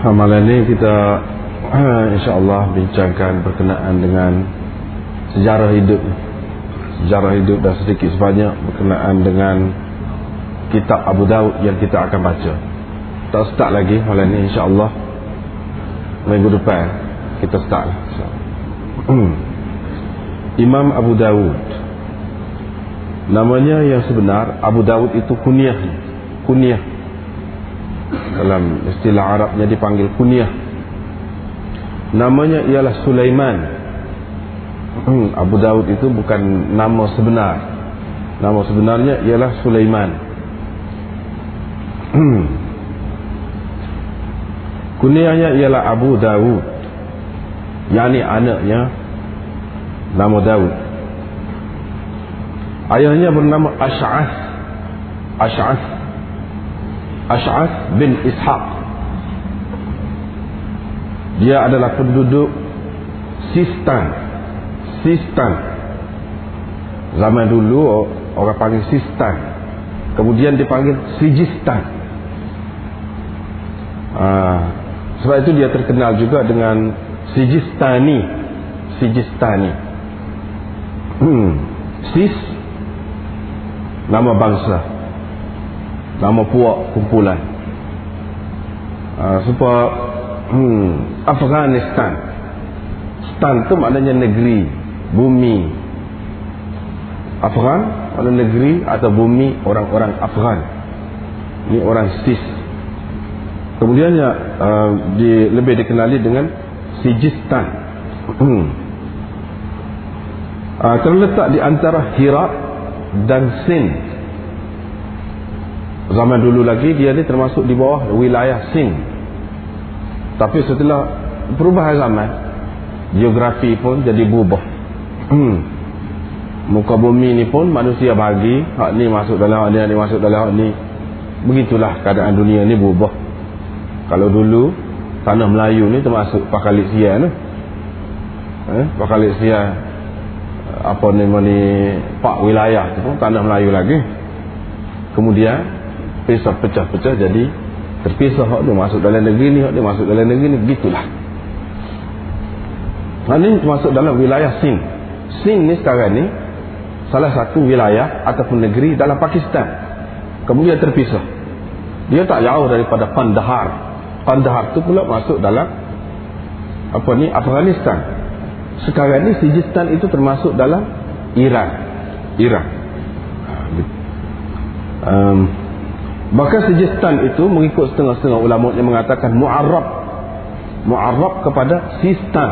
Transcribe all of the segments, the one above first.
Malam ini kita insyaAllah bincangkan berkenaan dengan sejarah hidup. Sejarah hidup dan sedikit sebanyak berkenaan dengan kitab Abu Daud yang kita akan baca. Tak start lagi malam ini insyaAllah. Minggu depan kita start lah Imam Abu Dawud namanya yang sebenar Abu Dawud itu kunyah. Kunyah dalam istilah Arabnya dipanggil kunyah. Namanya ialah Sulaiman. Hmm, Abu Dawud itu bukan nama sebenar. Nama sebenarnya ialah Sulaiman. Hmm. kuniahnya ialah Abu Dawud yakni anaknya nama Dawud ayahnya bernama Ash'ath. Ash'ath Ash'ath bin Ishaq. Dia adalah penduduk Sistan. Sistan. Zaman dulu orang panggil Sistan. Kemudian dipanggil Sijistan. Uh, sebab itu dia terkenal juga dengan Sijistani. Sijistani. Hmm. Sis nama bangsa nama puak kumpulan. Uh, sebab hmm, Afghanistan. Stan tu maknanya negeri bumi. Afghan maknanya negeri atau bumi orang-orang Afghan. Ini orang Sis. Kemudiannya uh, di, lebih dikenali dengan Sijistan. Uh, terletak di antara Hirak dan Sind zaman dulu lagi dia ni termasuk di bawah wilayah Sind tapi setelah perubahan zaman Geografi pun jadi berubah. Hmm. Muka bumi ni pun manusia bagi Hak ni masuk dalam hak ni, hak ni masuk dalam hak ni. Begitulah keadaan dunia ni berubah. Kalau dulu Tanah Melayu ni termasuk Pakalik Sia ni. Eh, Pakalik Sia Apa ni ni Pak wilayah tu pun Tanah Melayu lagi. Kemudian Pisah pecah-pecah jadi terpisah hak dia masuk dalam negeri ni hak dia masuk dalam negeri ni begitulah. Hal ini masuk dalam wilayah Sing Sing ni sekarang ni salah satu wilayah ataupun negeri dalam Pakistan. Kemudian terpisah. Dia tak jauh daripada Kandahar Kandahar tu pula masuk dalam apa ni Afghanistan. Sekarang ni Sijistan itu termasuk dalam Iran. Iran. Um, Maka Sijistan itu mengikut setengah-setengah ulama yang mengatakan mu'arrab. Mu'arrab kepada Sistan.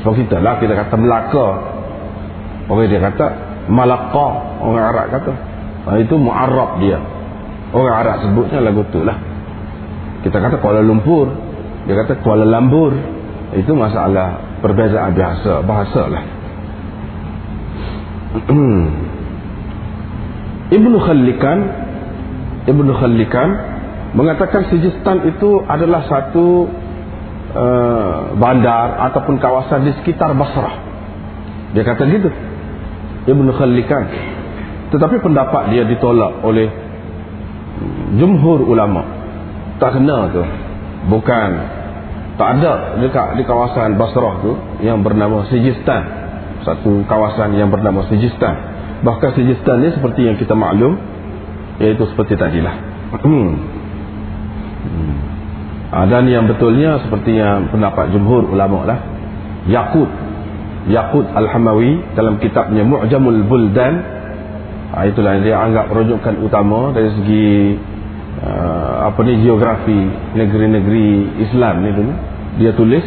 Sebab kita lah kita kata Melaka. Orang dia kata Malaka orang Arab kata. Nah, itu mu'arrab dia. Orang Arab sebutnya lagu tu lah. Kita kata Kuala Lumpur. Dia kata Kuala Lambur. Itu masalah perbezaan biasa bahasa lah. Ibnu Khallikan Ibn Khallikan mengatakan Sijistan itu adalah satu uh, bandar ataupun kawasan di sekitar Basrah. Dia kata gitu Ibn Khallikan tetapi pendapat dia ditolak oleh jumhur ulama. Tak kena tu. Bukan tak ada dekat di kawasan Basrah tu yang bernama Sijistan satu kawasan yang bernama Sijistan bahkan Sijistan ni seperti yang kita maklum Iaitu seperti tadilah. Hmm. hmm. Dan yang betulnya Seperti yang pendapat jumhur ulama lah. Yaqut. Yaqut Al-Hamawi Dalam kitabnya Mu'jamul Buldan. Ha, Itulah yang dia anggap rujukan utama Dari segi uh, Apa ni geografi Negeri-negeri Islam ni dulu. Dia tulis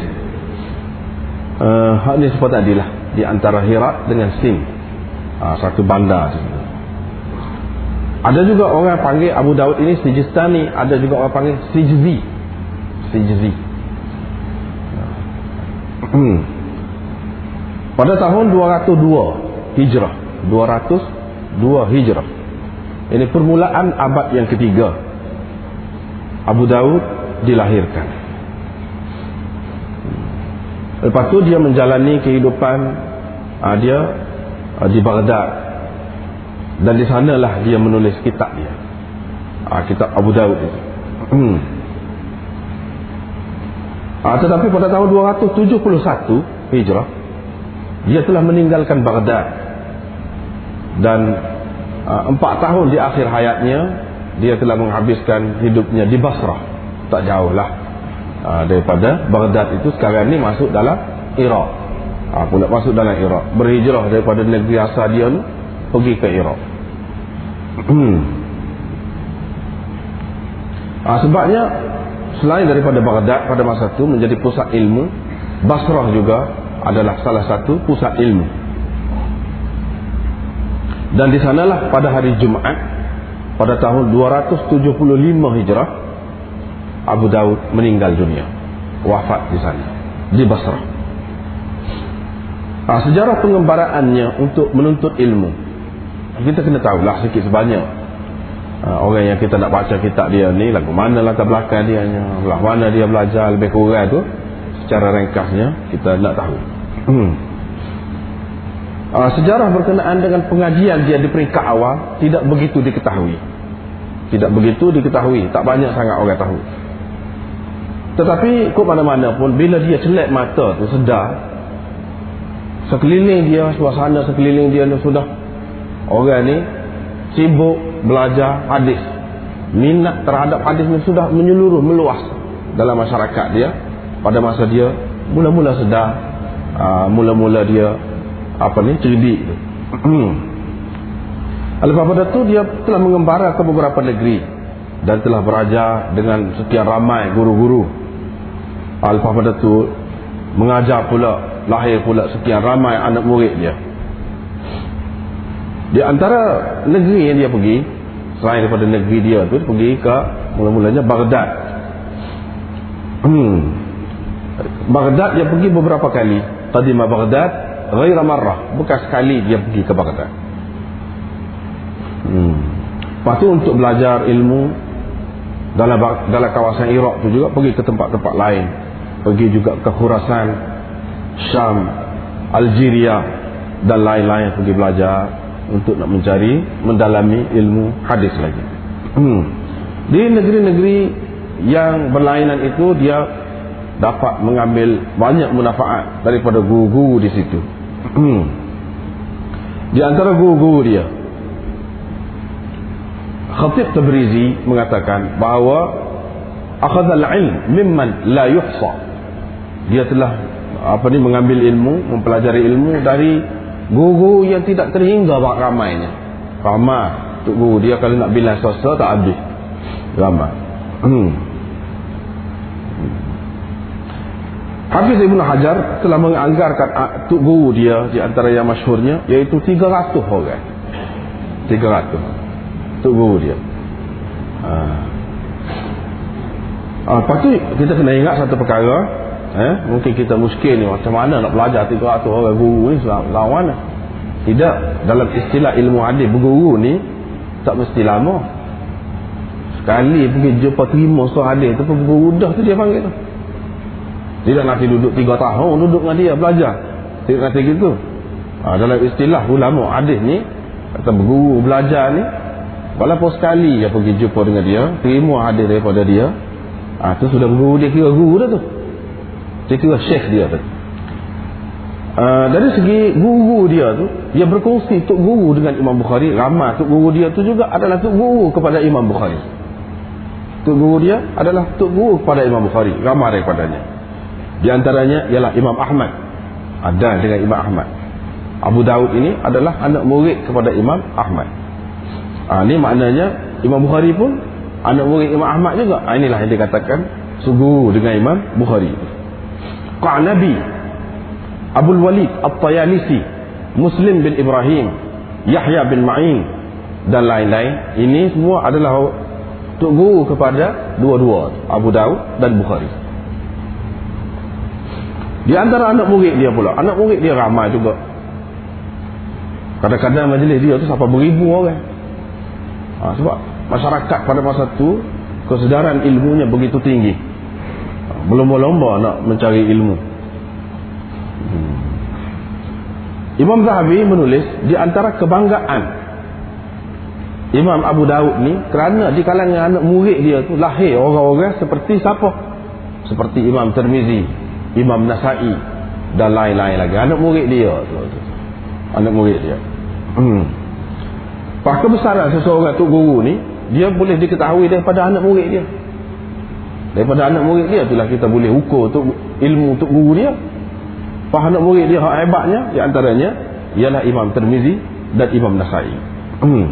uh, Hak ni seperti tadilah Di antara Hirak dengan Sim uh, Satu bandar ada juga orang panggil Abu Daud ini Sijistani Ada juga orang panggil Sijzi. Sijzi. Hmm. Pada tahun 202 Hijrah. 202 Hijrah. Ini permulaan abad yang ketiga. Abu Daud dilahirkan. Lepas tu dia menjalani kehidupan uh, Dia uh, di Baghdad dan di sanalah dia menulis kitab dia. Ha, kitab Abu Dawud itu. Ha, tetapi pada tahun 271 Hijrah dia telah meninggalkan Baghdad. Dan uh, empat tahun di akhir hayatnya dia telah menghabiskan hidupnya di Basrah. Tak jauh lah daripada Baghdad itu sekarang ni masuk dalam Iraq. Pula masuk dalam Iraq. Berhijrah daripada negeri asal dia pergi ke Iraq uh, sebabnya selain daripada Baghdad pada masa itu menjadi pusat ilmu Basrah juga adalah salah satu pusat ilmu. Dan di sanalah pada hari Jumaat pada tahun 275 Hijrah Abu Daud meninggal dunia. Wafat di sana di Basrah. Nah, sejarah pengembaraannya untuk menuntut ilmu kita kena tahulah sikit sebanyak. Uh, orang yang kita nak baca kitab dia ni lagu mana latar belakang dia belah mana dia belajar lebih kurang tu secara ringkasnya kita nak tahu. Uh, sejarah berkenaan dengan pengajian dia di peringkat awal tidak begitu diketahui. Tidak begitu diketahui. Tak banyak sangat orang tahu. Tetapi kok mana-mana pun bila dia celak mata tu sedar sekeliling dia suasana sekeliling dia sudah orang ni sibuk belajar hadis minat terhadap hadis ini sudah menyeluruh meluas dalam masyarakat dia pada masa dia mula-mula sedar uh, mula-mula dia apa ni cerdik. Lepas pada tu dia telah mengembara ke beberapa negeri dan telah berajar dengan sekian ramai guru-guru. Lepas pada tu mengajar pula lahir pula sekian ramai anak murid dia. Di antara negeri yang dia pergi Selain daripada negeri dia tu Pergi ke mula-mulanya Baghdad. Hmm. Baghdad dia pergi beberapa kali. Tadimah Baghdad Ghaira marrah. Bukan sekali dia pergi ke Baghdad. Hmm. Lepas tu untuk belajar ilmu dalam, dalam kawasan Iraq tu juga Pergi ke tempat-tempat lain. Pergi juga ke Khurasan Syam Algeria Dan lain-lain pergi belajar untuk nak mencari mendalami ilmu hadis lagi hmm. di negeri-negeri yang berlainan itu dia dapat mengambil banyak manfaat daripada guru-guru di situ hmm. di antara guru-guru dia Khatib Tabrizi mengatakan bahawa akhadha al-ilm mimman la yuhsa dia telah apa ni mengambil ilmu mempelajari ilmu dari Guru yang tidak terhingga bak ramainya. Ramai. Tuk guru dia kalau nak bilang sosial tak habis. Ramai. Hmm. Habis Ibn Hajar telah menganggarkan ah, Tuk Guru dia di antara yang masyhurnya iaitu 300 orang. 300. Tuk Guru dia. Ha. Ha, lepas tu kita kena ingat satu perkara eh, mungkin kita muskil ni macam mana nak belajar 300 orang guru ni lawan tidak. Dalam istilah ilmu hadis berguru ni tak mesti lama. Sekali pergi jumpa terima seorang hadis tu pun berguru dah tu dia panggil tu. Tidak nanti duduk 3 tahun duduk dengan dia belajar. Tidak nanti gitu. Ha, dalam istilah ulama hadis ni kata berguru belajar ni walaupun sekali dia pergi jumpa dengan dia terima hadis daripada dia ha, tu sudah berguru dia kira guru dah tu dia kira syekh dia tu. Uh, dari segi guru dia tu dia berkongsi tuk guru dengan Imam Bukhari ramai tuk guru dia tu juga adalah tuk guru kepada Imam Bukhari. Tuk guru dia adalah tuk guru kepada Imam Bukhari ramai daripadanya. Di antaranya ialah Imam Ahmad. Ada dengan Imam Ahmad. Abu Daud ini adalah anak murid kepada Imam Ahmad. Ha, ini maknanya Imam Bukhari pun anak murid Imam Ahmad juga. Ha, inilah yang dikatakan suguru dengan Imam Bukhari Qa'nabi Abul Walid At-Tayalisi Muslim bin Ibrahim Yahya bin Ma'in dan lain-lain. Ini semua adalah untuk guru kepada dua-dua Abu Daud dan Bukhari. Di antara anak murid dia pula anak murid dia ramai juga. Kadang-kadang majlis dia tu sampai beribu orang. Ha, sebab masyarakat pada masa tu kesedaran ilmunya begitu tinggi berlomba-lomba nak mencari ilmu hmm. Imam Zahabi menulis di antara kebanggaan Imam Abu Daud ni kerana di kalangan anak murid dia tu lahir orang-orang seperti siapa seperti Imam Tirmizi, Imam Nasai dan lain-lain lagi. Anak murid dia tu. Anak murid dia. Hmm. Pak kebesaran seseorang tu guru ni, dia boleh diketahui daripada anak murid dia. Daripada anak murid dia itulah kita boleh ukur tu ilmu untuk guru dia. Pak anak murid dia hak hebatnya di antaranya ialah Imam Tirmizi dan Imam Nasai. Hmm.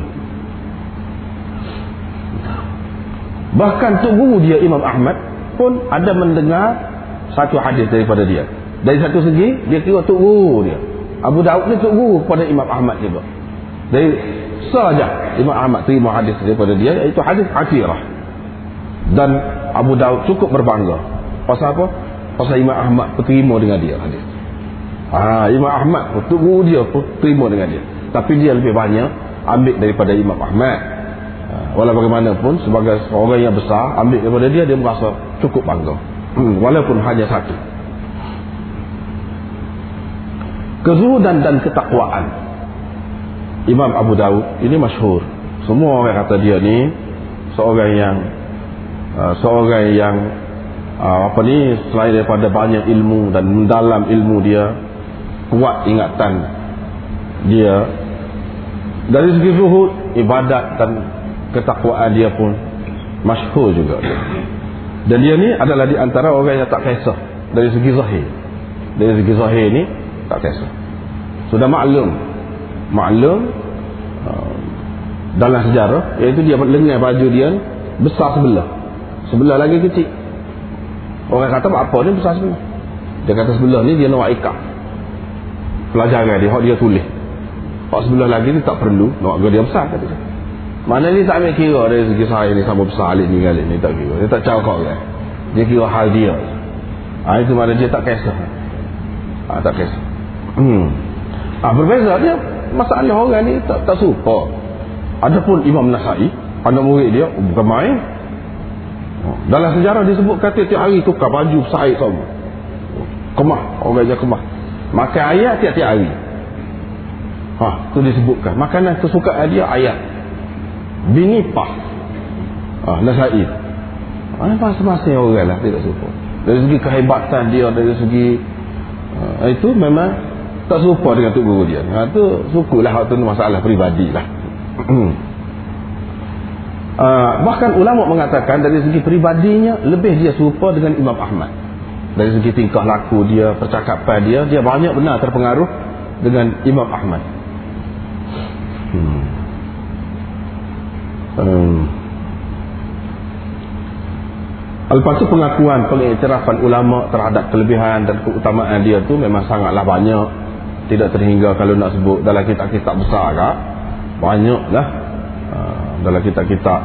Bahkan tu guru dia Imam Ahmad pun ada mendengar satu hadis daripada dia. Dari satu segi dia kira tok guru dia. Abu Daud ni tok guru kepada Imam Ahmad juga. Dari saja Imam Ahmad terima hadis daripada dia iaitu hadis Atirah. Dan Abu Daud cukup berbangga. Pasal apa? Pasal Imam Ahmad terima dengan dia hadis. Ah, Imam Ahmad guru dia terima dengan dia. Tapi dia lebih banyak ambil daripada Imam Ahmad. Walau bagaimanapun sebagai orang yang besar ambil daripada dia dia merasa cukup bangga. Hmm, walaupun hanya satu. Kezuhudan dan ketakwaan. Imam Abu Daud ini masyhur. Semua orang kata dia ni seorang yang uh, seorang yang uh, apa ni selain daripada banyak ilmu dan mendalam ilmu dia kuat ingatan dia dari segi zuhud ibadat dan ketakwaan dia pun masyhur juga dan dia ni adalah di antara orang yang tak kisah dari segi zahir. Dari segi zahir ni tak kisah. Sudah maklum. Maklum uh, dalam sejarah iaitu dia lengan baju dia besar sebelah sebelah lagi kecil orang kata apa ni besar sebelah dia kata sebelah ni dia nak ikat pelajaran dia dia tulis Pak sebelah lagi ni tak perlu nak dia besar kata dia mana ni tak ambil kira dari segi saya ni sama besar alik ni kali ni tak kira. Dia tak cakap kan. Dia kira hal dia. Ha, itu mana dia tak kisah. Ha, tak kisah. Hmm. Ha, berbeza dia masalah orang ni tak tak suka. Adapun Imam Nasai, anak murid dia bukan main. Ha, dalam sejarah disebut kata tiap hari tukar baju besar sama. Kemah, orang aja kemah. Makan ayat tiap-tiap hari. Ha, tu disebutkan. Makanan kesukaan dia ayat bini pah ah, Nasai ah, masa-masa orang lah tidak serupa dari segi kehebatan dia dari segi ah, itu memang tak serupa dengan Tuk Guru dia ha, itu sukulah itu masalah peribadi lah ah, bahkan ulama mengatakan dari segi peribadinya lebih dia serupa dengan Imam Ahmad dari segi tingkah laku dia percakapan dia dia banyak benar terpengaruh dengan Imam Ahmad hmm. Hmm. Lepas tu pengakuan, pengiktirafan ulama terhadap kelebihan dan keutamaan dia tu memang sangatlah banyak. Tidak terhingga kalau nak sebut dalam kitab-kitab besar kak. Banyak lah. Uh, dalam kitab-kitab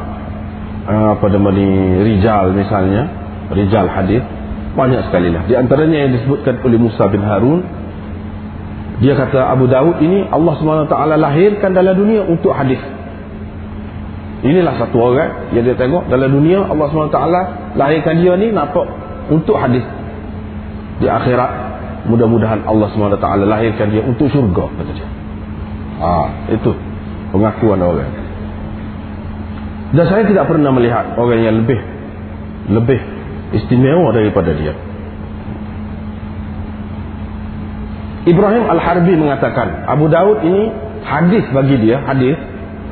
uh, apa nama ni, Rijal misalnya. Rijal hadis Banyak sekali lah. Di antaranya yang disebutkan oleh Musa bin Harun. Dia kata Abu Daud ini Allah SWT lahirkan dalam dunia untuk hadis. Inilah satu orang yang dia tengok dalam dunia Allah SWT lahirkan dia ni nampak untuk hadis. Di akhirat mudah-mudahan Allah SWT lahirkan dia untuk syurga kata dia. Ha, itu pengakuan orang. Dan saya tidak pernah melihat orang yang lebih lebih istimewa daripada dia. Ibrahim Al-Harbi mengatakan Abu Daud ini hadis bagi dia, hadis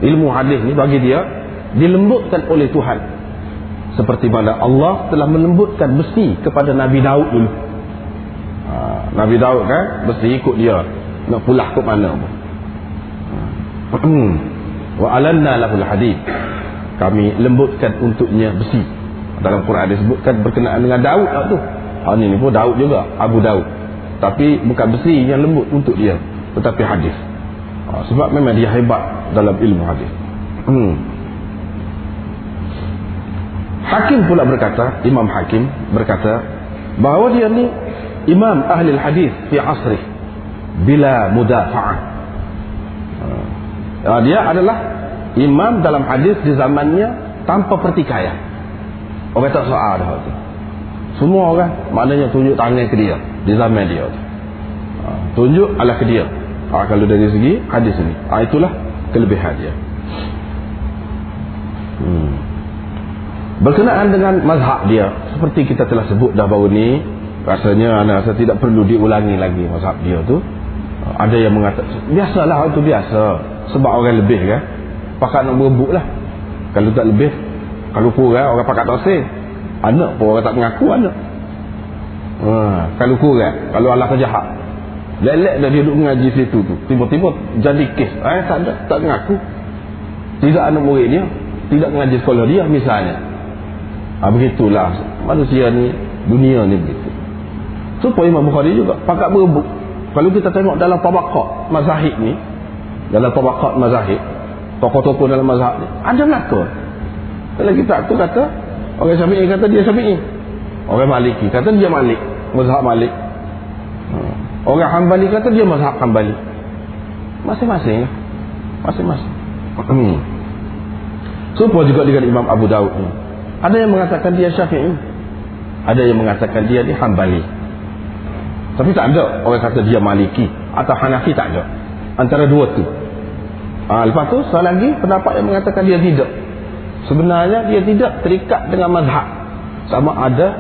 ilmu hadis ni bagi dia dilembutkan oleh Tuhan. Seperti mana Allah telah melembutkan besi kepada Nabi Daud dulu. Ha, Nabi Daud kan besi ikut dia nak pulah ke mana pun. Ha. wa alanna lahul hadid kami lembutkan untuknya besi. Dalam Quran disebutkan berkenaan dengan Daud. Lah tu. Ha, ini pun Daud juga. Abu Daud. Tapi bukan besi yang lembut untuk dia tetapi hadis. Ha, sebab memang dia hebat dalam ilmu hadis. Hmm. Hakim pula berkata, Imam Hakim berkata bahawa dia ni imam ahli hadis fi asri bila mudafa'ah. Uh, dia adalah imam dalam hadis di zamannya tanpa pertikaian. Orang tak soal dah tu. Semua orang maknanya tunjuk tangan ke dia di zaman dia tu. Uh, tunjuk ala ke dia. Uh, kalau dari segi hadis ini. Uh, itulah kelebihan dia. Hmm. berkenaan dengan mazhab dia seperti kita telah sebut dah baru ni rasanya anak rasa tidak perlu diulangi lagi mazhab dia tu ada yang mengatakan biasalah itu biasa sebab orang lebih kan pakat nak berebut lah. Kalau tak lebih kalau kurang orang pakat tak say anak pun orang tak mengaku anak. Ha, kalau kurang kalau Allah kejahat lelek dah dia duduk mengaji situ tu. Tiba-tiba jadi kes. Eh tak ada tak mengaku. Tidak anak murid dia tidak mengaji sekolah dia misalnya. Ha, begitulah. Manusia ni dunia ni begitu. Supaya Imam Bukhari juga pakat berebut. Kalau kita tengok dalam tabakat mazahid ni dalam tabakat mazahid tokoh-tokoh dalam mazhab ni ada belaka kalau kita tu kata orang syafi'i kata dia syafi'i orang maliki kata dia malik mazhab malik ha. orang hambali kata dia mazhab hambali masing-masing masing-masing hmm. supaya juga dengan Imam Abu Daud ni ada yang mengatakan dia syafi'i. Ada yang mengatakan dia ni hambali. Tapi tak ada orang kata dia maliki. Atau hanafi tak ada. Antara dua tu. Ha, lepas tu soal lagi pendapat yang mengatakan dia tidak. Sebenarnya dia tidak terikat dengan mazhab. Sama ada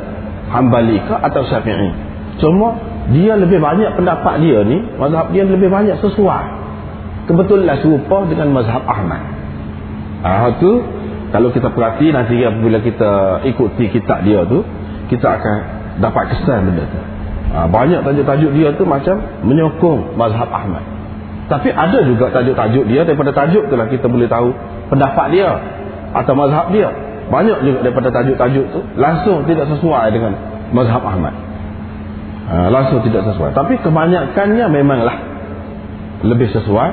hambali ke atau syafi'i. Cuma dia lebih banyak pendapat dia ni. Mazhab dia lebih banyak sesuai. Kebetulan serupa dengan mazhab Ahmad. Ah ha, tu kalau kita perhati nanti bila kita ikuti kitab dia tu kita akan dapat kesan benda tu ha, banyak tajuk-tajuk dia tu macam menyokong mazhab Ahmad tapi ada juga tajuk-tajuk dia daripada tajuk tu lah kita boleh tahu pendapat dia atau mazhab dia. Banyak juga daripada tajuk-tajuk tu langsung tidak sesuai dengan mazhab Ahmad. Ha, langsung tidak sesuai. Tapi kebanyakannya memanglah lebih sesuai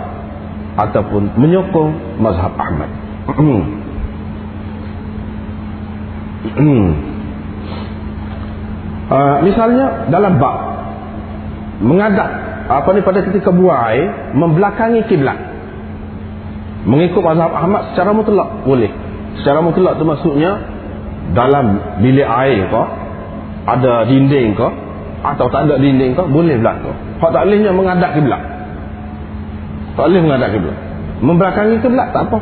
ataupun menyokong mazhab Ahmad. Uh, misalnya dalam bab mengadap apa ni pada ketika buang air membelakangi kiblat mengikut mazhab Ahmad secara mutlak boleh. Secara mutlak tu maksudnya dalam bilik air ke ada dinding ke atau tak ada dinding ke boleh berlaku hak tak bolehnya mengadap kiblat. Tak boleh mengadap kiblat. Membelakangi kiblat tak apa.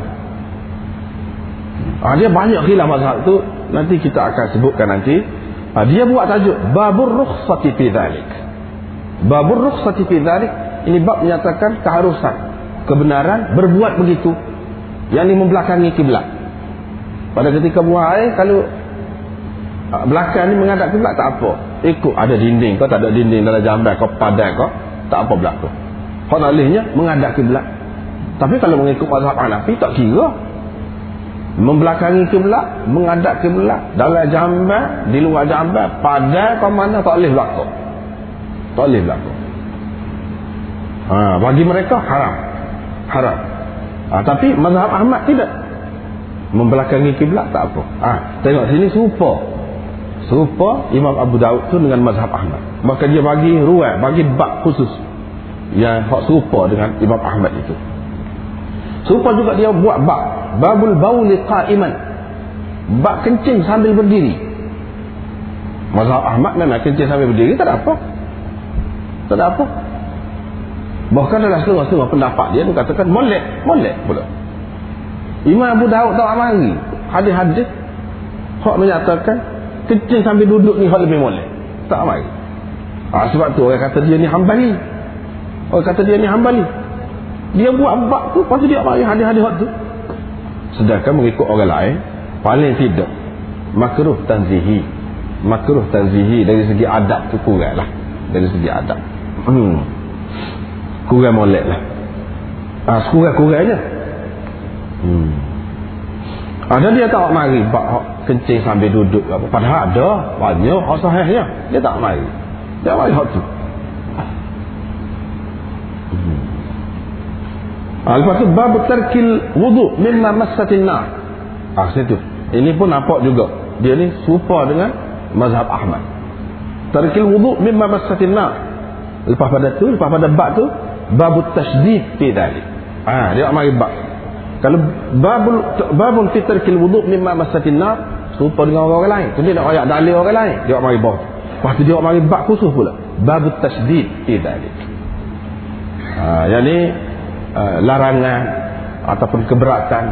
Ha, dia banyak khilaf mazhab tu nanti kita akan sebutkan nanti. Ha, dia buat tajuk babur rukhsati fi dhalik babur rukhsati fi dhalik. Ini bab menyatakan keharusan kebenaran berbuat begitu. Yang ini membelakangi kiblat. Pada ketika buang air kalau ha, belakang ni menghadap kiblat tak apa. Ikut ada dinding kau tak ada dinding dalam jamban kau padan kau tak apa belakang kau nak lihnya menghadap kiblat. Tapi kalau mengikut mazhab Hanafi tak kira. Membelakangi kiblat menghadap kiblat dalam jamban di luar jamban pada kau mana tak boleh berlaku tak boleh berlaku ha, bagi mereka haram. Haram. Ha, tapi mazhab Ahmad tidak. Membelakangi kiblat tak apa. Ha, tengok sini serupa. Serupa Imam Abu Daud tu dengan mazhab Ahmad. Maka dia bagi ruang bagi bab khusus yang hak serupa dengan Imam Ahmad itu. Serupa juga dia buat bab. Babul bauli qa'iman. Bab kencing sambil berdiri. Mazhab Ahmad memang kencing sambil berdiri tak ada apa tak ada apa. Bahkan dalam setengah-setengah pendapat dia dia katakan molek molek pula. Imam Abu Daud tak amari hadis-hadis hak menyatakan kencing sambil duduk ni hak lebih molek. Tak amari ha, sebab tu orang kata dia ni hambali. Orang kata dia ni hambali. Dia buat bab tu lepas tu dia amari hadis-hadis tu. Sedangkan mengikut orang lain paling tidak makruh tanzihi. Makruh tanzihi dari segi adab tu kurang lah dari segi adab hmm. kurang molek lah ha, sekurang-kurangnya hmm. ada dia tak mari bak kencing sambil duduk apa. padahal ada banyak hak sahihnya dia tak mari dia mari hak tu Ha, lepas tu bab tarkil wudu mimma massatin nar. Ah ha, situ. Ini pun nampak juga. Dia ni serupa dengan mazhab Ahmad. Tarkil wudu mimma massatin nar. Lepas pada tu, lepas pada bab tu, babut tasdid fi dhalik. Ah, ha, dia mari bab. Kalau babul babun fi tarkil wudu mimma massatin nar, serupa dengan orang, -orang lain. Tu dia nak ayat dalil orang lain. Dia mari bab. Lepas tu dia mari bab khusus pula. Babut tasdid fi dhalik. Ha, yang ni Uh, larangan ataupun keberatan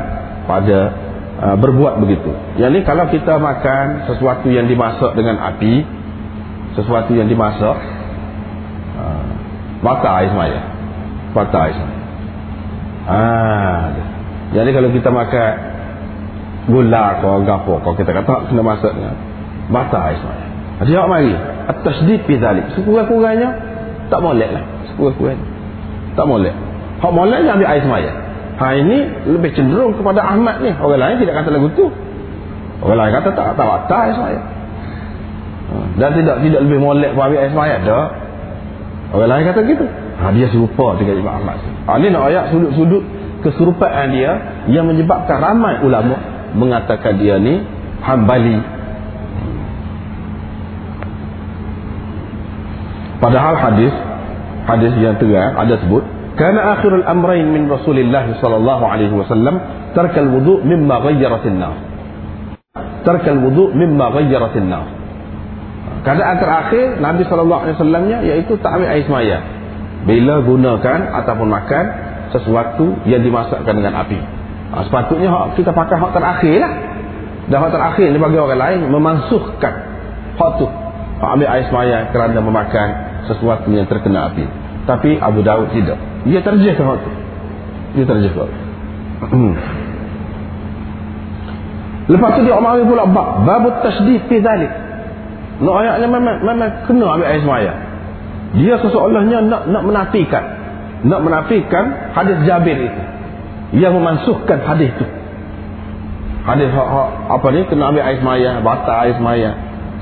pada uh, berbuat begitu. Yang ni kalau kita makan sesuatu yang dimasak dengan api, sesuatu yang dimasak, uh, batal air semaya. Batal air semaya. Ah, jadi kalau kita makan gula atau gapo, kalau kita kata kena masak dengan batal air semaya. Dia awak mari. At-tasdid fi zalik. Sekurang-kurangnya tak molek lah. Sekurang-kurangnya. Tak molek. Hak molek dia ambil air semaya. Ha ini lebih cenderung kepada Ahmad ni. Orang lain tidak kata lagu tu. Orang lain kata tak tak tak semaya. Ha, dan tidak tidak lebih molek pun ambil air semaya dah. Orang lain kata gitu. Ha, dia serupa dengan Imam Ahmad. Ha, ini nak ayat sudut-sudut keserupaan dia yang menyebabkan ramai ulama mengatakan dia ni hambali. Padahal hadis hadis yang terang ada sebut kana akhirul amrayn min Rasulillah sallallahu alaihi wasallam tarkal wudu mimma ghayyarat nar. Tarkal wudu mimma ghayyarat nar keadaan terakhir Nabi SAW nya iaitu tak ambil air semaya bila gunakan ataupun makan sesuatu yang dimasakkan dengan api. Ha, sepatutnya kita pakai hak terakhir lah. Dan hak terakhir ni bagi orang lain memansuhkan hak tu. Hak ambil air semaya kerana memakan sesuatu yang terkena api. Tapi Abu Daud tidak. Dia terjehkan waktu dia terjehkan waktu hmm. lepas tu dia omari pula bab babut tasdid fi zalik no ayatnya memang, memang kena ambil air semaya. Dia seseolahnya nak nak menafikan. Nak menafikan hadis Jabir itu. Yang memansuhkan hadis itu. Hadis ha, ha, apa ni? Kena ambil air semaya batal air semaya.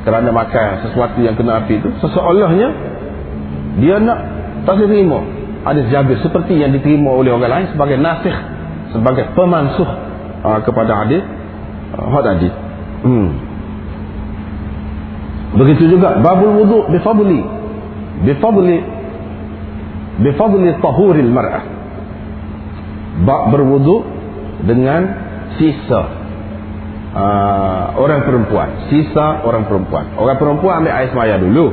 Kerana makan sesuatu yang kena api itu seseolahnya dia nak tak terima hadis Jabir seperti yang diterima oleh orang lain sebagai nasikh sebagai pemansuh uh, kepada hadis uh, tadi. Hmm. Begitu juga babul wudu bifadli bifadli bifadli tahuril mar'ah. Bab berwudu dengan sisa uh, orang perempuan sisa orang perempuan. Orang perempuan ambil air semaya dulu.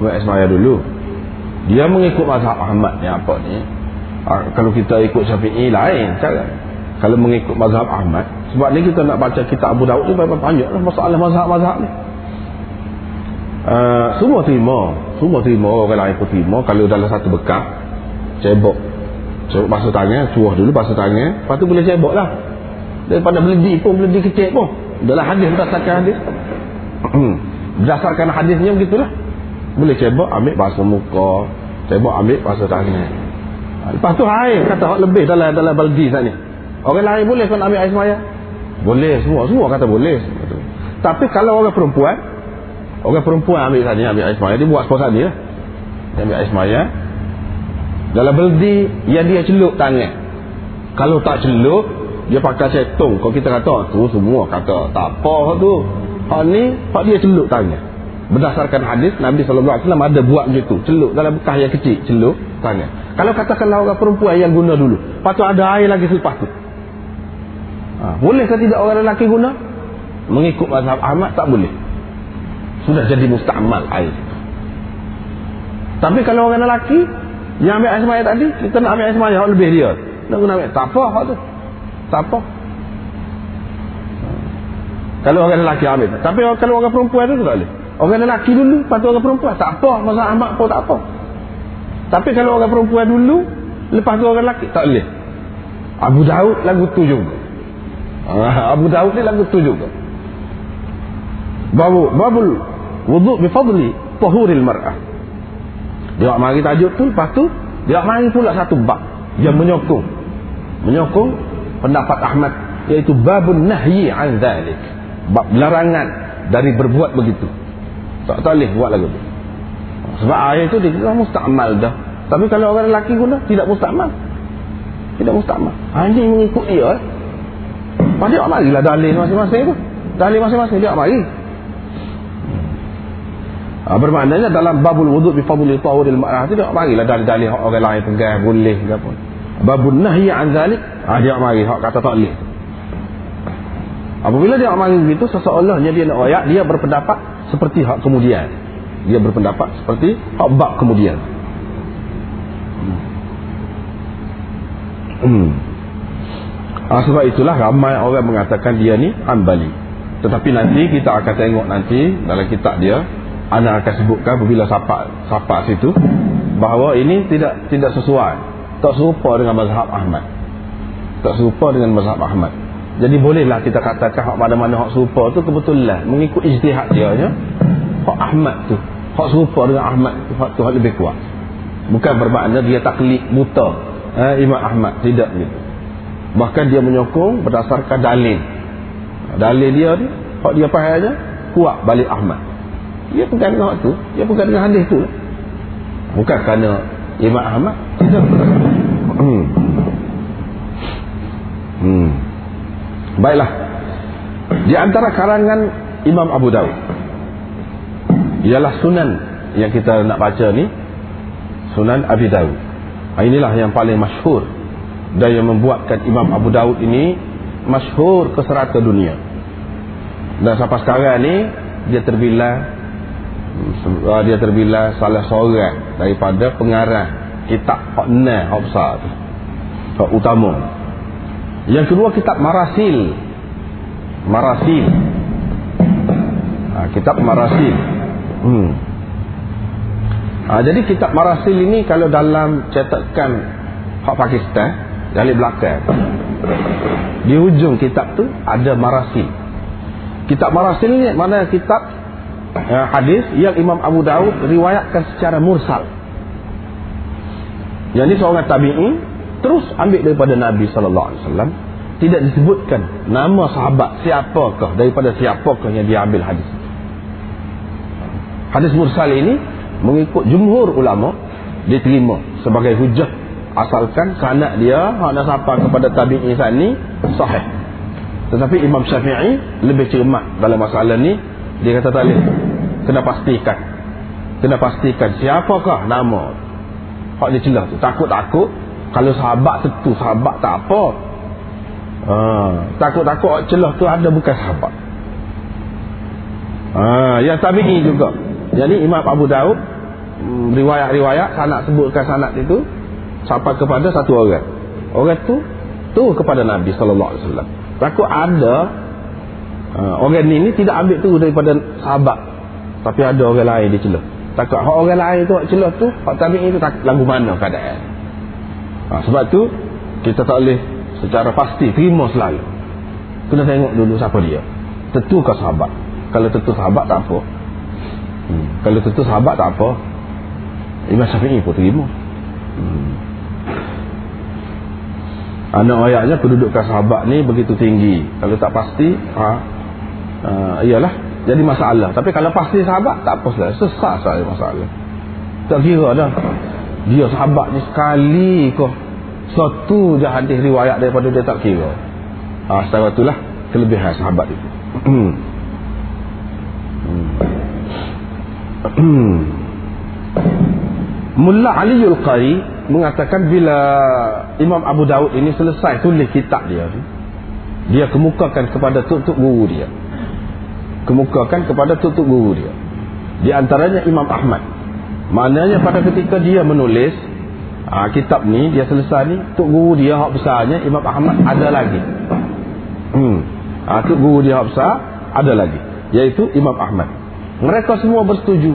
Ambil air semaya dulu. Dia mengikut mazhab Ahmad ni apa ni? Ha, kalau kita ikut Syafi'i lain cara. Kalau mengikut mazhab Ahmad sebab ni kita nak baca kitab Abu Daud tu banyak panjang lah masalah mazhab-mazhab ni uh, semua terima. Semua terima orang lain pun terima. Kalau dalam satu bekas cebok. Cebok basuh tangan cuah dulu basuh tangan lepas tu boleh cebok lah. Daripada beledi pun beledi kecil pun. Dalam hadis berdasarkan hadis. Berdasarkan hadisnya begitulah. Boleh cebok ambil basuh muka. Cebok ambil basuh tangan lepas tu air kata lebih dalam dalam baldi sana orang lain boleh kan ambil air semaya? Boleh semua semua kata boleh. Tapi kalau orang perempuan orang perempuan ambil sana ambil air semaya dia buat sepuas dia lah. Dia ambil air semaya dalam baldi yang dia celup tangan. Kalau tak celup dia pakai cetung kalau kita kata tu semua kata tak apa tu. Hak ni hak dia celup tangan. Berdasarkan hadis Nabi SAW ada buat macam tu. Celup dalam bekas yang kecil celup tangan. Kalau katakanlah orang perempuan yang guna dulu patut ada air lagi selepas tu. Ha, boleh ke tidak orang lelaki guna? Mengikut mazhab Ahmad tak boleh sudah jadi musta'mal air tapi kalau orang lelaki yang ambil air semaya tadi kita nak ambil air semaya lebih dia nak guna ambil tak apa tu tak apa kalau orang lelaki ambil tapi kalau orang perempuan tu tak boleh Orang lelaki dulu, lepas tu orang perempuan. Tak apa, masa amat pun tak apa. Tapi kalau orang perempuan dulu, lepas tu orang lelaki, tak boleh. Abu Daud lagu tu juga. Ah, Abu Daud ni lagu tu juga. Babu, babul wuduk bifadli tahuril mar'ah. Dia mari tajuk tu, lepas tu, dia mari pula satu bab yang menyokong. Menyokong pendapat Ahmad, iaitu babun nahyi an dhalik. Bab larangan dari berbuat begitu tak boleh buat lagu tu sebab air tu dia kira musta'mal dah tapi kalau orang lelaki guna tidak musta'mal tidak musta'mal ha, ini mengikut dia eh. Pada dia marilah dalil masing-masing tu dalil masing-masing dia mari ha, bermaknanya dalam babul wuduk bifadul tawudil ma'rah tu dia marilah dalil-dalil orang lain pegang boleh ke apa. Babul nahyi an zalik ha, dia mari hak kata tak boleh. Apabila dia mari begitu seseolahnya dia nak ayat dia berpendapat seperti hak kemudian. Dia berpendapat seperti hak bab kemudian. Hmm. Ha, sebab itulah ramai orang mengatakan dia ni Hanbali. Tetapi nanti kita akan tengok nanti dalam kitab dia Ana akan sebutkan apabila sapak sapak situ bahawa ini tidak tidak sesuai. Tak serupa dengan mazhab Ahmad. Tak serupa dengan mazhab Ahmad. Jadi bolehlah kita katakan hak mana-mana hak serupa tu kebetulan mengikut ijtihad dia nya. Hak Ahmad tu, hak serupa dengan Ahmad tu hak tu hak lebih kuat. Bukan bermakna dia taklid buta. Eh, Imam Ahmad tidak gitu. Bahkan dia menyokong berdasarkan dalil. Dalil dia ni, hak dia faham aja kuat balik Ahmad. Dia pegang dengan tu Dia pegang dengan hadis tu Bukan kerana Imam Ahmad. Hmm. hmm. Baiklah. Di antara karangan Imam Abu Dawud Ialah sunan Yang kita nak baca ni Sunan Abi Dawud. Ah, Inilah yang paling masyhur Dan yang membuatkan Imam Abu Dawud ini Masyhur ke serata dunia. Dan sampai sekarang ni Dia terbilang dia terbilang salah seorang daripada pengarah kitab hak nah hak besar tu? Hak utama. Yang kedua kitab marasil. Marasil. Ha, kitab marasil. Hmm. ha, jadi kitab marasil ini kalau dalam cetakan hak Pakistan dari belakang di hujung kitab tu ada marasil. Kitab marasil ni mana kitab uh, hadis yang Imam Abu Daud riwayatkan secara mursal. Yang ini seorang tabi'i terus ambil daripada Nabi sallallahu alaihi wasallam tidak disebutkan nama sahabat siapakah daripada siapakah yang dia ambil hadis. Hadis mursal ini mengikut jumhur ulama diterima sebagai hujah asalkan sanad dia hak sampai kepada tabi'i sani sahih. Tetapi Imam Syafi'i lebih cermat dalam masalah ni dia kata tak boleh Kena pastikan Kena pastikan siapakah nama Hak dia celah tu Takut-takut Kalau sahabat tentu sahabat tak apa ha. Takut-takut celah tu ada bukan sahabat ha. Yang tabi'i juga Jadi Imam Abu Daud hmm, Riwayat-riwayat Sanak sebutkan sanak itu Sampai kepada satu orang Orang tu Tu kepada Nabi SAW Takut ada Ha, orang ni, ni tidak ambil tu daripada sahabat. Tapi ada orang lain dia celah. Takut hak orang lain tu hak celah tu, hak tabi'in tu tak lagu mana keadaan. Ha, sebab tu kita tak boleh secara pasti terima selalu. Kena tengok dulu siapa dia. Tentu ke sahabat. Kalau tentu sahabat tak apa. Hmm. Kalau tentu sahabat tak apa. Imam Syafi'i pun terima. Hmm. Anak ayatnya kedudukan sahabat ni begitu tinggi. Kalau tak pasti, ha, uh, iyalah jadi masalah. Tapi kalau pasti sahabat tak apa sahaja sesat saja masalah. Tak kira dah. Dia sahabat ni sekali kok satu je hadis riwayat daripada dia tak kira. Ah sebab itulah kelebihan sahabat itu. Hmm. Mullah Aliul Qari mengatakan bila Imam Abu Daud ini selesai tulis kitab dia dia kemukakan kepada tuk-tuk guru dia kemukakan kepada tutup guru dia. Di antaranya Imam Ahmad. Maknanya pada ketika dia menulis aa, kitab ni dia selesai ni tuk guru dia hak besarnya Imam Ahmad ada lagi. Hmm. aa, tuk guru dia hak besar ada lagi. Iaitu Imam Ahmad. Mereka semua bersetuju.